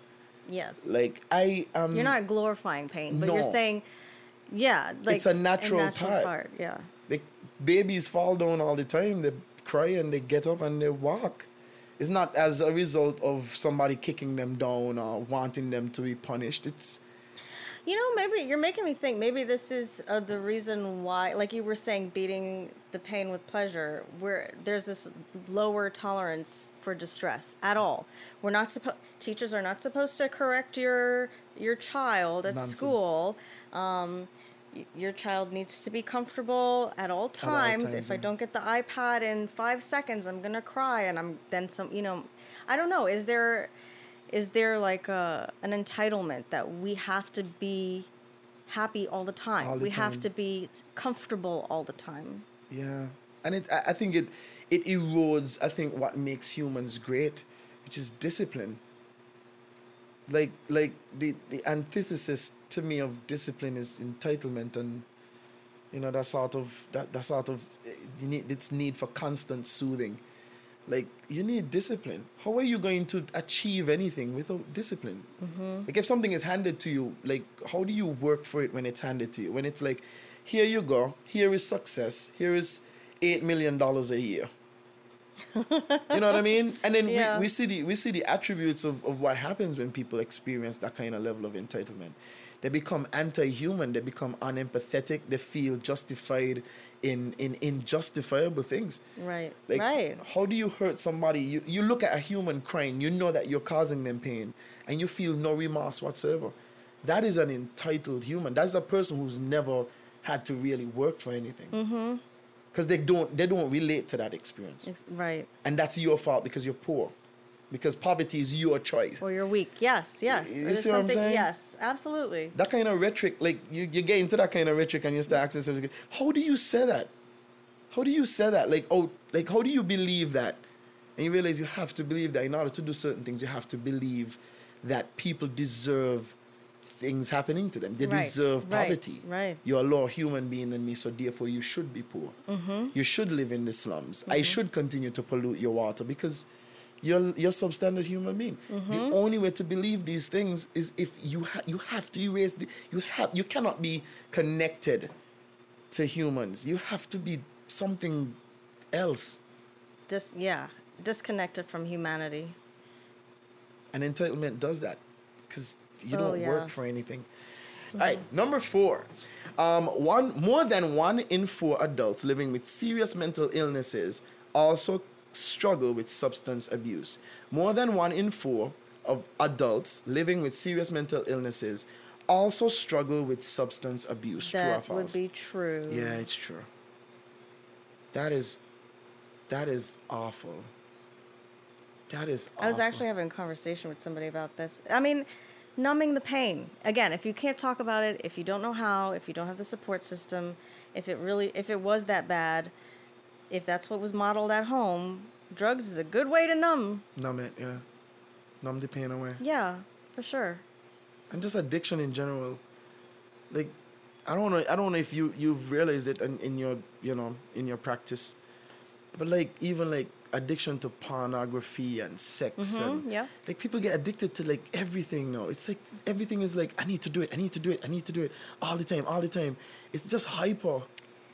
Yes. Like I am. You're not glorifying pain, but you're saying, yeah, like It's a natural part. Yeah. Like babies fall down all the time. They cry and they get up and they walk. It's not as a result of somebody kicking them down or wanting them to be punished. It's You know, maybe you're making me think. Maybe this is uh, the reason why, like you were saying, beating the pain with pleasure. Where there's this lower tolerance for distress at all. We're not supposed. Teachers are not supposed to correct your your child at Nonsense. school. Um, your child needs to be comfortable at all times. times, if I don't get the iPad in five seconds, I'm gonna cry, and I'm then some. You know, I don't know. Is there is there like a, an entitlement that we have to be happy all the time? All the we have to be comfortable all the time. Yeah, and it I think it it erodes I think what makes humans great, which is discipline. Like like the the antithesis to me of discipline is entitlement and you know that sort of that that sort of eh, need its need for constant soothing. Like you need discipline. How are you going to achieve anything without discipline? Mm-hmm. Like if something is handed to you, like how do you work for it when it's handed to you? When it's like, here you go, here is success, here is eight million dollars a year. you know what I mean? And then Yeah. we, we see the we see the attributes of, of what happens when people experience that kind of level of entitlement. They become anti-human, they become unempathetic, they feel justified in in injustifiable things. Right. Like, right. how do you hurt somebody? You, you look at a human crying, you know that you're causing them pain, and you feel no remorse whatsoever. That is an entitled human. That's a person who's never had to really work for anything. Mm-hmm. Because they don't they don't relate to that experience, Ex- Right. and that's your fault because you're poor, because poverty is your choice. Or you're weak. Yes. Yes. you There's see what I'm saying? Yes. Absolutely. that kind of rhetoric, like you, you get into that kind of rhetoric and you start asking yourself, how do you say that? How do you say that? Like, oh, like how do you believe that? And you realize you have to believe that in order to do certain things, you have to believe that people deserve things happening to them. They Right, deserve right, poverty. right. You're a lower human being than me, so therefore you should be poor. Mm-hmm. You should live in the slums. I should continue to pollute your water because you're you're a substandard human being. Mm-hmm. The only way to believe these things is if you ha- you have to erase the you have you cannot be connected to humans. You have to be something else. Dis- yeah. Disconnected from humanity. And entitlement does that because you Oh, don't yeah. work for anything. All right, number four. Um, one more than one in four adults living with serious mental illnesses also struggle with substance abuse. More than one in four of adults living with serious mental illnesses also struggle with substance abuse. True or That would false? be true. Yeah, it's true. That is, that is awful. That is. Awful. I was actually having a conversation with somebody about this. I mean, numbing the pain. Again, if you can't talk about it, if you don't know how, if you don't have the support system, if it really if it was that bad, if that's what was modeled at home, drugs is a good way to numb. numb it. Yeah, numb the pain away. Yeah, for sure. and just addiction in general like i don't know i don't know if you you've realized it in, in your you know in your practice but like even like addiction to pornography and sex mm-hmm, and yeah. like people get addicted to like everything now it's like everything is like i need to do it i need to do it i need to do it all the time all the time it's just hyper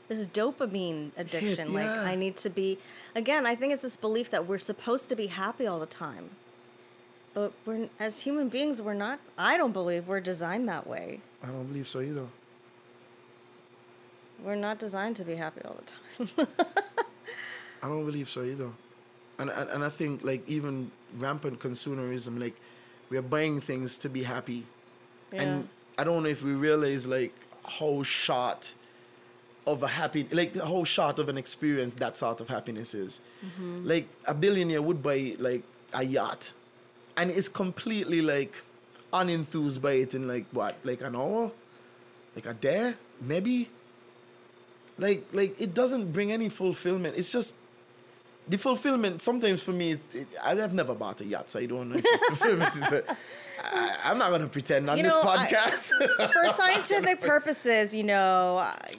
This dopamine addiction. Like yeah. I need to be again, I think it's this belief that we're supposed to be happy all the time. But we're as human beings, we're not I don't believe we're designed that way. i don't believe so either We're not designed to be happy all the time. *laughs* I don't believe so either. And, and and I think like even rampant consumerism, like we're buying things to be happy. And I don't know if we realize like how short of a happy like how short of an experience that sort of happiness is. Mm-hmm. Like a billionaire would buy like a yacht and is completely like unenthused by it in like what, like an hour? Like a day? Maybe? Like like it doesn't bring any fulfillment. It's just the fulfillment sometimes for me is it, I've never bought a yacht, so I don't know if it's *laughs* fulfillment is a, I, I'm not gonna pretend on You this know, I- podcast. *laughs* For scientific purposes, you know, I,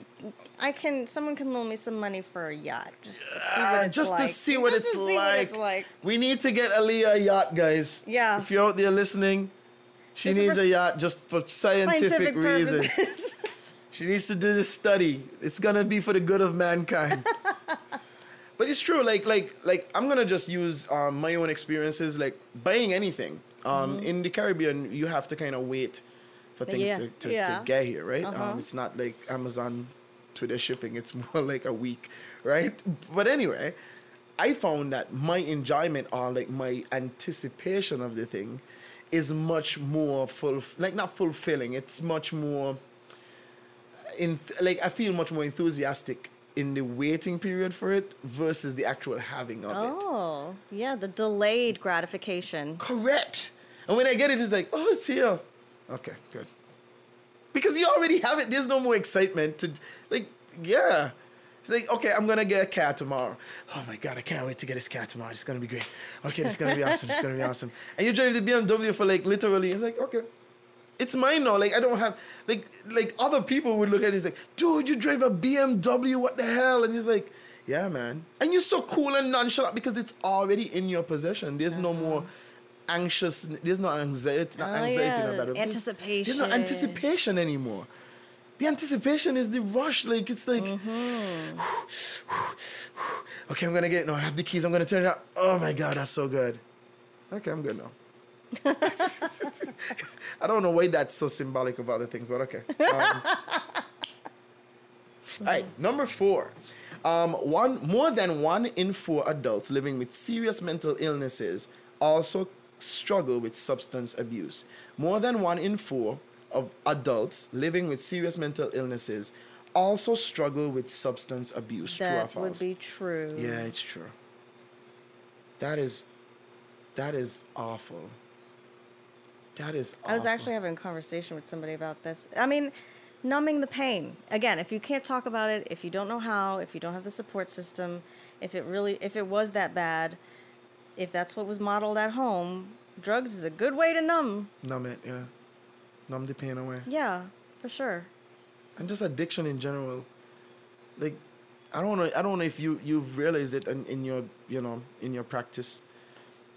I can someone can loan me some money for a yacht just to see what ah, it's just like. to see what, Just it's, to see like. what it's like. We need to get Aliyah a yacht, guys. Yeah. If you're out there listening, she This needs a yacht just for scientific, Scientific reasons. She needs to do this study. It's gonna be for the good of mankind. *laughs* but it's true. Like, like, like, I'm gonna just use um, my own experiences. Like buying anything. Um, In the Caribbean, you have to kind of wait for things Yeah, to, to, yeah. to get here, right? Uh-huh. Um, it's not like Amazon to their shipping, it's *laughs* more like a week, right? But anyway, I found that my enjoyment or like my anticipation of the thing is much more full, like not fulfilling, it's much more in like I feel much more enthusiastic in the waiting period for it versus the actual having of it. Oh, yeah, the delayed gratification. Correct. And when I get it, it's like, oh, it's here. Okay, good. Because you already have it. There's no more excitement to like, yeah. It's like, okay, I'm gonna get a cat tomorrow. Oh my god, I can't wait to get this cat tomorrow. It's gonna be great. Okay, it's gonna be awesome. It's gonna be awesome. And you drive the BMW for like literally, it's like, okay. It's mine now. Like I don't have like like other people would look at it and say, dude, you drive a BMW, what the hell? And he's like, Yeah, man. And you're so cool and nonchalant because it's already in your possession. There's no more anxious there's no anxiety not Oh, anxiety yeah, no better. There's- There's no anticipation. anticipation anymore. The anticipation is the rush. Like it's like Mm-hmm. *sighs* *sighs* *sighs* Okay, I'm gonna get it now. I have the keys, I'm gonna turn it out. Oh my god, that's so good. Okay, I'm good now. *laughs* I don't know why that's so symbolic of other things, but okay. Um, *laughs* all right, number four. Um, one more than one in four adults living with serious mental illnesses also struggle with substance abuse. More than one in four of adults living with serious mental illnesses also struggle with substance abuse. True or That would be true. Yeah, it's true. That is, that is awful. That is. I was actually having a conversation with somebody about this. I mean, numbing the pain. Again, if you can't talk about it, if you don't know how, if you don't have the support system, if it really if it was that bad, if that's what was modeled at home, drugs is a good way to numb. numb it. Yeah, numb the pain away. Yeah, for sure. and just addiction in general. Like, I don't know. I don't know if you you've realized it in, in your you know in your practice,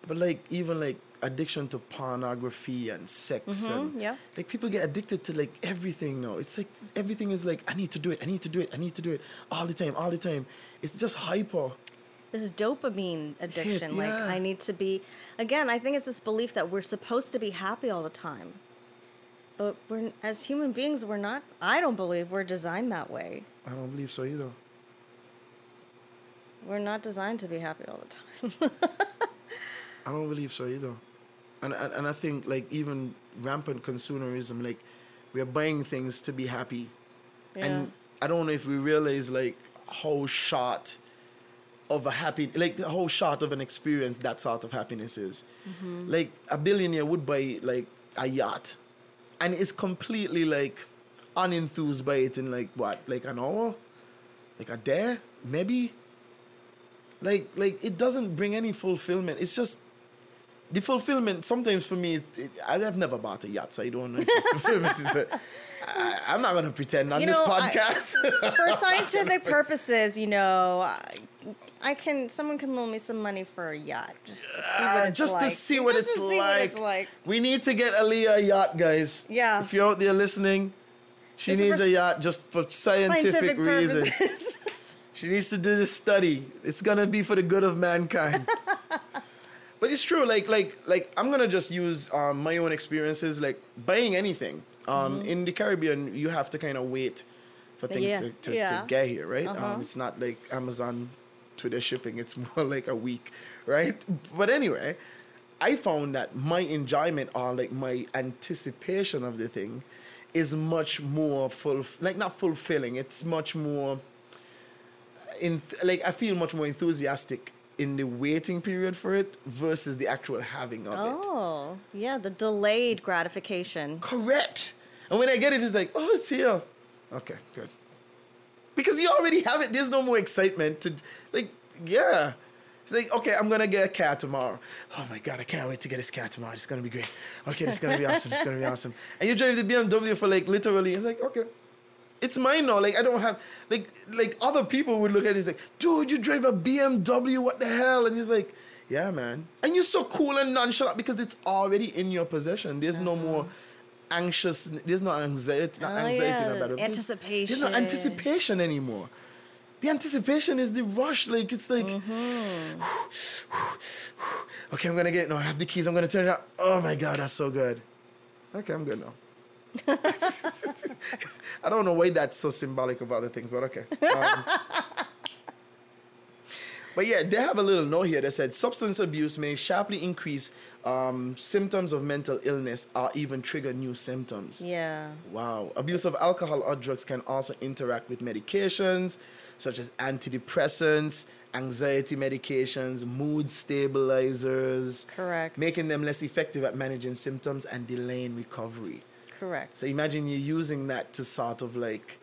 but like even like addiction to pornography and sex mm-hmm, and yeah. like people get addicted to like everything now. It's like everything is like I need to do it. I need to do it. I need to do it all the time. All the time. It's just hyper. This dopamine addiction. Like yeah. I need to be again, I think it's this belief that we're supposed to be happy all the time. But we're as human beings, we're not I don't believe we're designed that way. I don't believe so either. We're not designed to be happy all the time. *laughs* I don't believe so either. And, and and I think like even rampant consumerism, like we're buying things to be happy. And I don't know if we realize like how short of a happy like the whole short of an experience that sort of happiness is. Mm-hmm. Like a billionaire would buy like a yacht and is completely like unenthused by it in like what, like an hour? Like a day? Maybe? Like like it doesn't bring any fulfillment. It's just the fulfillment sometimes for me it, I've never bought a yacht, so I don't know if it's *laughs* fulfillment is a, I, I'm not gonna pretend on You this know, I- podcast. *laughs* for scientific purposes, you know, I, I can someone can loan me some money for a yacht just to see what Uh, it's just like. to see what Just it's to see like. what it's like. We need to get Aliyah a yacht, guys. Yeah. If you're out there listening, she This needs a yacht just for scientific, Scientific reasons. *laughs* She needs to do this study. It's gonna be for the good of mankind. But it's true. Like, like, like, I'm gonna just use um, my own experiences. Like buying anything um, in the Caribbean, you have to kind of wait for things Yeah, to, to, yeah. to get here, right? Uh-huh. Um, it's not like Amazon to their shipping. It's *laughs* more like a week, right? But anyway, I found that my enjoyment or like my anticipation of the thing is much more full, like not fulfilling. It's much more in like I feel much more enthusiastic in the waiting period for it versus the actual having of it. oh, yeah, the delayed gratification. Correct. And when I get it, it's like, oh, it's here. Okay, good. Because you already have it. There's no more excitement to like, yeah. It's like, okay, I'm gonna get a cat tomorrow. Oh my god, I can't wait to get this cat tomorrow. It's gonna be great. Okay, it's gonna be awesome. It's gonna be awesome. And you drive the BMW for like literally, it's like, okay. It's mine now. Like I don't have like like other people would look at it and say, dude, you drive a BMW, what the hell? And he's like, Yeah, man. And you're so cool and nonchalant because it's already in your possession. There's no more anxious there's no anxiety not Oh, anxiety no yeah, better. There's- There's no anticipation. anticipation anymore. The anticipation is the rush. Like it's like Mm-hmm. *sighs* *sighs* *sighs* Okay, I'm gonna get it now. I have the keys, I'm gonna turn it out. Oh my god, that's so good. Okay, I'm good now. *laughs* I don't know why that's so symbolic of other things, but okay. Um, but yeah, they have a little note here that said substance abuse may sharply increase um, symptoms of mental illness or even trigger new symptoms. Yeah. Wow. Abuse of alcohol or drugs can also interact with medications such as antidepressants, anxiety medications, mood stabilizers. Correct. Making them less effective at managing symptoms and delaying recovery. Correct. So imagine you're using that to sort of like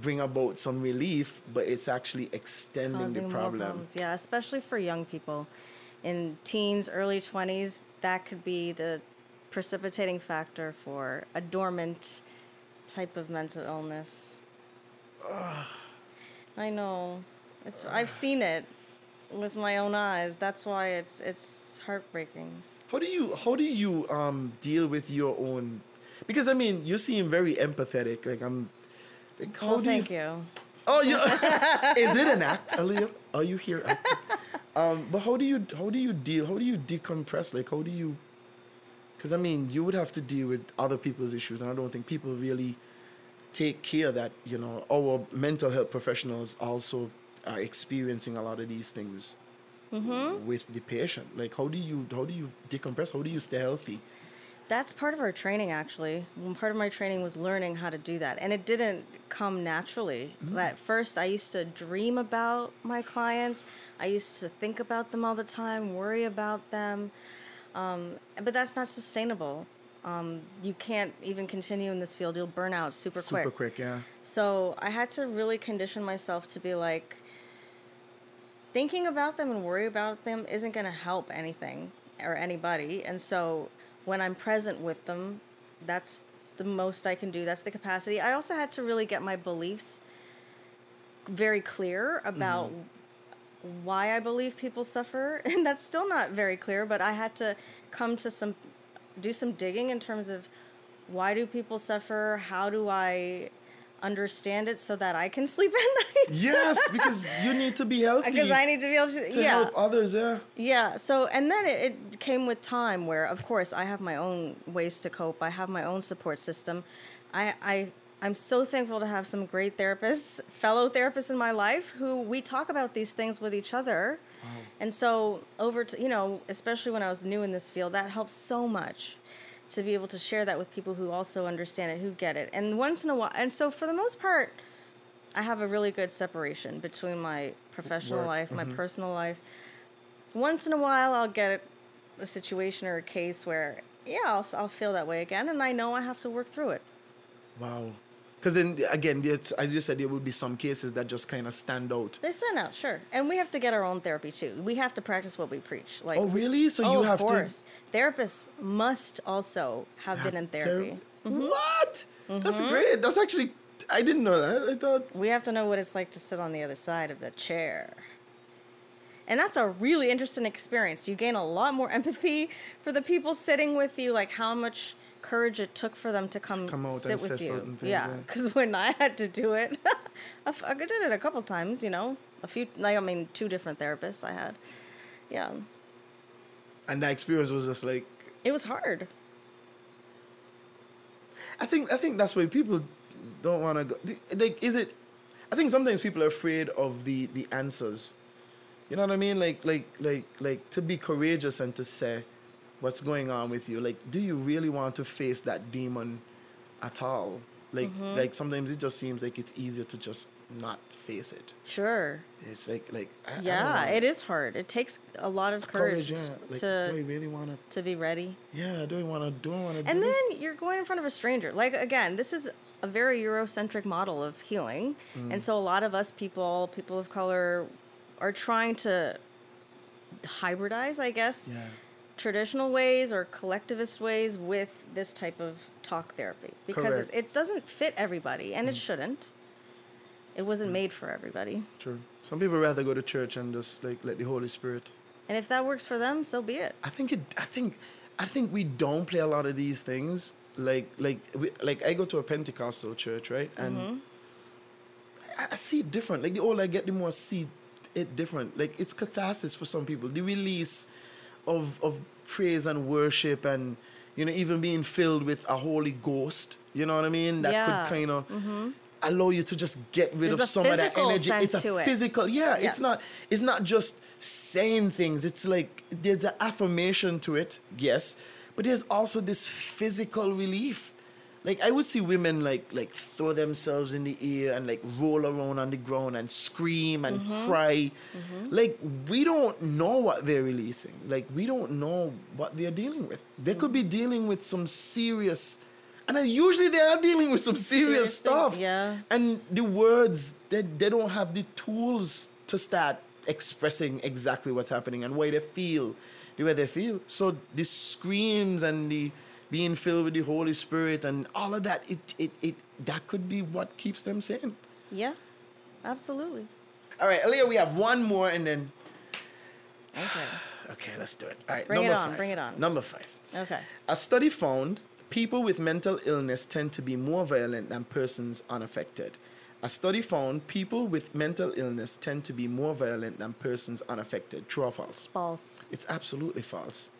bring about some relief, but it's actually extending Causing the problem. Yeah, especially for young people in teens, early 20s, that could be the precipitating factor for a dormant type of mental illness. I know. It's I've seen it with my own eyes. That's why it's it's heartbreaking. How do you how do you um deal with your own because I mean you seem very empathetic. Like I'm like Well, do thank you, you. Oh you *laughs* is it an act, Aliyah? Are you here? Um but how do you how do you deal how do you decompress? Like how do you because I mean you would have to deal with other people's issues and I don't think people really take care that, you know, our mental health professionals also are experiencing a lot of these things with the patient. Like how do you how do you decompress? How do you stay healthy? That's part of our training, actually. One part of my training was learning how to do that, and it didn't come naturally. At first, I used to dream about my clients. I used to think about them all the time, worry about them, um, but that's not sustainable. Um, you can't even continue in this field; you'll burn out super quick. Super quick, yeah. So I had to really condition myself to be like, thinking about them and worry about them isn't going to help anything or anybody. And so when I'm present with them, that's the most I can do. That's the capacity. I also had to really get my beliefs very clear about mm-hmm. why I believe people suffer. *laughs* And that's still not very clear, but I had to come to some, do some digging in terms of why do people suffer? How do I understand it so that I can *laughs* sleep at night? Yes, *laughs* because you need to be healthy Because I need to be able to, to yeah. help others, yeah. Yeah. So, and then it, it came with time where, of course, I have my own ways to cope. I have my own support system. I, I, I'm so thankful to have some great therapists, *laughs* fellow therapists in my life who we talk about these things with each other. And so, over to, you know, especially when I was new in this field, that helps so much to be able to share that with people who also understand it, who get it. And once in a while, and so for the most part, I have a really good separation between my professional Work, life, my mm-hmm. personal life. Once in a while, I'll get a situation or a case where, yeah, I'll, I'll feel that way again, and I know I have to work through it. Wow. Because then again, it's, as you said, there would be some cases that just kind of stand out. They stand out, sure, and we have to get our own therapy too. We have to practice what we preach. Like, Oh, really? So oh, you of have course. Therapists must also have, to been in therapy. Mm-hmm. What? That's great. That's actually I didn't know that. I thought We have to know what it's like to sit on the other side of the chair. And that's a really interesting experience. You gain a lot more empathy for the people sitting with you, like how much courage it took for them to come, come out sit with you. things, yeah, yeah. because *laughs* when I had to do it, *laughs* I I did it a couple times. You know, a few. Like I mean, two different therapists I had. Yeah, and that experience was just like it was hard. I think I think that's why people don't want to go. Like, is it? I think sometimes people are afraid of the the answers. You know what I mean? Like like like like to be courageous and to say what's going on with you. Like, do you really want to face that demon at all? Like Mm-hmm. like sometimes it just seems like it's easier to just not face it. Sure. It's like like I, I Yeah, know. it is hard. It takes a lot of courage, courage. Yeah. Like, to do I really want to? to be ready. Yeah. Do I want to? Do I want to? And do this? then you're going in front of a stranger. Like again, this is a very Eurocentric model of healing, Mm. and so a lot of us people, people of color, are trying to hybridize, I guess, Yeah. Traditional ways or collectivist ways with this type of talk therapy because it, Mm. it doesn't fit everybody, and it shouldn't. It wasn't made for everybody, True. Some people rather go to church and just like let the Holy Spirit and if that works for them, so be it. I think it. I think. I think we don't play a lot of these things. Like like we, like I go to a Pentecostal church, right? And Mm-hmm. I, I see it different. Like the older I get, the more I see it different. Like it's catharsis for some people. The release of of praise and worship and You know, even being filled with a Holy Ghost. You know what I mean? That Yeah. could kind of mm-hmm. allow you to just get rid There's of some of that energy. It's a to it. physical, yeah. Yes. It's not. It's not just saying things. It's like there's an affirmation to it, yes, but there's also this physical relief. Like I would see women like like throw themselves in the air and like roll around on the ground and scream and Mm-hmm. cry. Like we don't know what they're releasing. Like we don't know what they're dealing with. They could be dealing with some serious and usually they are dealing with some serious, thing, stuff. yeah. And the words they, they don't have the tools to start expressing exactly what's happening and why they feel the way they feel. So the screams and the being filled with the Holy Spirit and all of that, it it, it that could be what keeps them sane. Yeah, absolutely. All right, Aliyah, we have one more and then Okay. *sighs* okay, let's do it. All right, Bring it on, five. bring it on. Number five. Okay. A study found people with mental illness tend to be more violent than persons unaffected. A study found people with mental illness tend to be more violent than persons unaffected. True or false? False. It's absolutely false.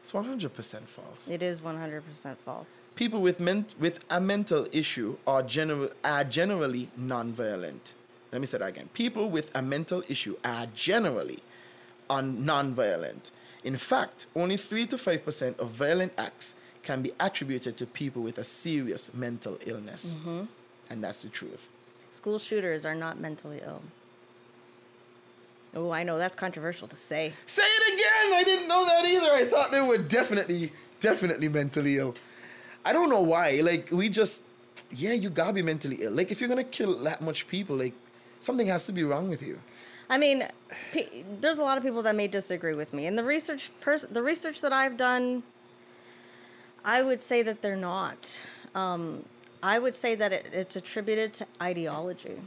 It's 100% false. It is 100% false. People with, men- with a mental issue are, gener- are generally non-violent. Let me say that again. People with a mental issue are generally un- non-violent. In fact, only 3 to 5% of violent acts can be attributed to people with a serious mental illness. Mm-hmm. And that's the truth. School shooters are not mentally ill. Oh, I know that's controversial to say. Say it again! I didn't know that either. I thought they were definitely, definitely mentally ill. I don't know why. Like, we just, yeah, you gotta be mentally ill. Like, if you're gonna kill that much people, like, something has to be wrong with you. I mean, pe- there's a lot of people that may disagree with me. And the research, pers- the research that I've done, I would say that they're not. Um, I would say that it, it's attributed to ideology.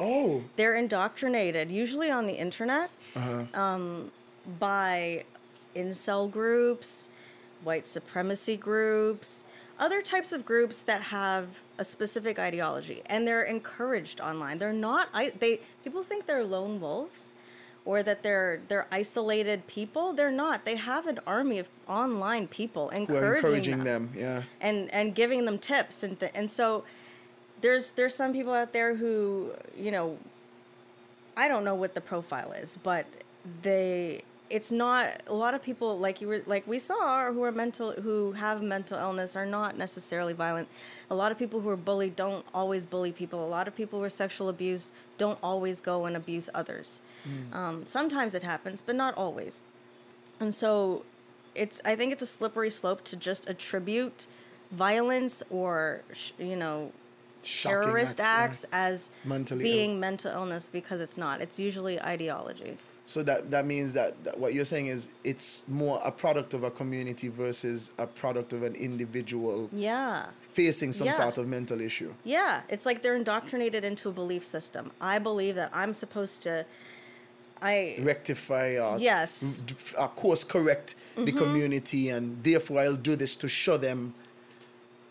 Oh, They're indoctrinated, usually on the internet, Uh-huh. um, by incel groups, white supremacy groups, other types of groups that have a specific ideology, and they're encouraged online. They're not. I, they people think they're lone wolves, or that they're they're isolated people. They're not. They have an army of online people encouraging, encouraging them them. Yeah. and and giving them tips and th- and so there's there's some people out there who you know I don't know what the profile is, but they it's not a lot of people like you were like we saw who are mental who have mental illness are not necessarily violent. A lot of people who are bullied don't always bully people. A lot of people who are sexual abused don't always go and abuse others. Um, sometimes it happens, but not always. And so it's I think it's a slippery slope to just attribute violence or sh- you know Shocking terrorist acts, acts as Mentally being ill. mental illness because it's not. It's usually ideology. So that that means that, that what you're saying is it's more a product of a community versus a product of an individual Yeah. facing some Yeah. sort of mental issue. Yeah, it's like they're indoctrinated into a belief system. I believe that I'm supposed to I rectify or Yes. d- uh, course correct the Mhm. community and therefore I'll do this to show them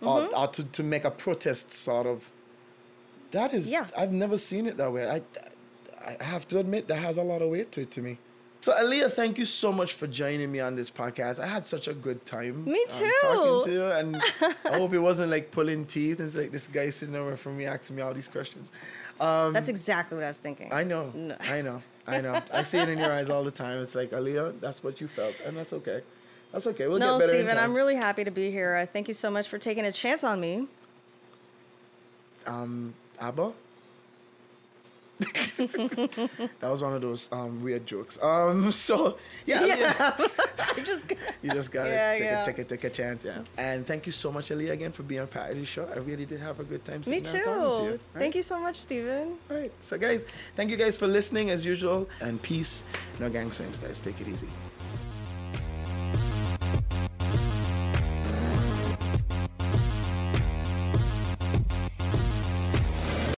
or, Mhm. or to, to make a protest sort of that is Yeah. I've never seen it that way I I have to admit that has a lot of weight to it to me so Aliyah thank you so much for joining me on this podcast I had such a good time Me um, talking to you and *laughs* I hope it wasn't like pulling teeth it's like this guy sitting over from me asking me all these questions um, That's exactly what I was thinking. I know. No. I know. I know. I see it in your eyes all the time. It's like, Aliyah, that's what you felt. And that's okay. That's okay. We'll no, get better in Stephen. I'm really happy to be here. I thank you so much for taking a chance on me. um, Abba? *laughs* that was one of those um, weird jokes. Um, *laughs* so, yeah, Aliyah, *laughs* You just you just got to Yeah, take, yeah. A, take, a, take a chance. Yeah. And thank you so much, Aliyah, again, for being a part of the show. I really did have a good time Me talking to you. too. Thank you so much, Stephen. All right. So, guys, thank you guys for listening as usual. And peace. No gang signs, guys. Take it easy.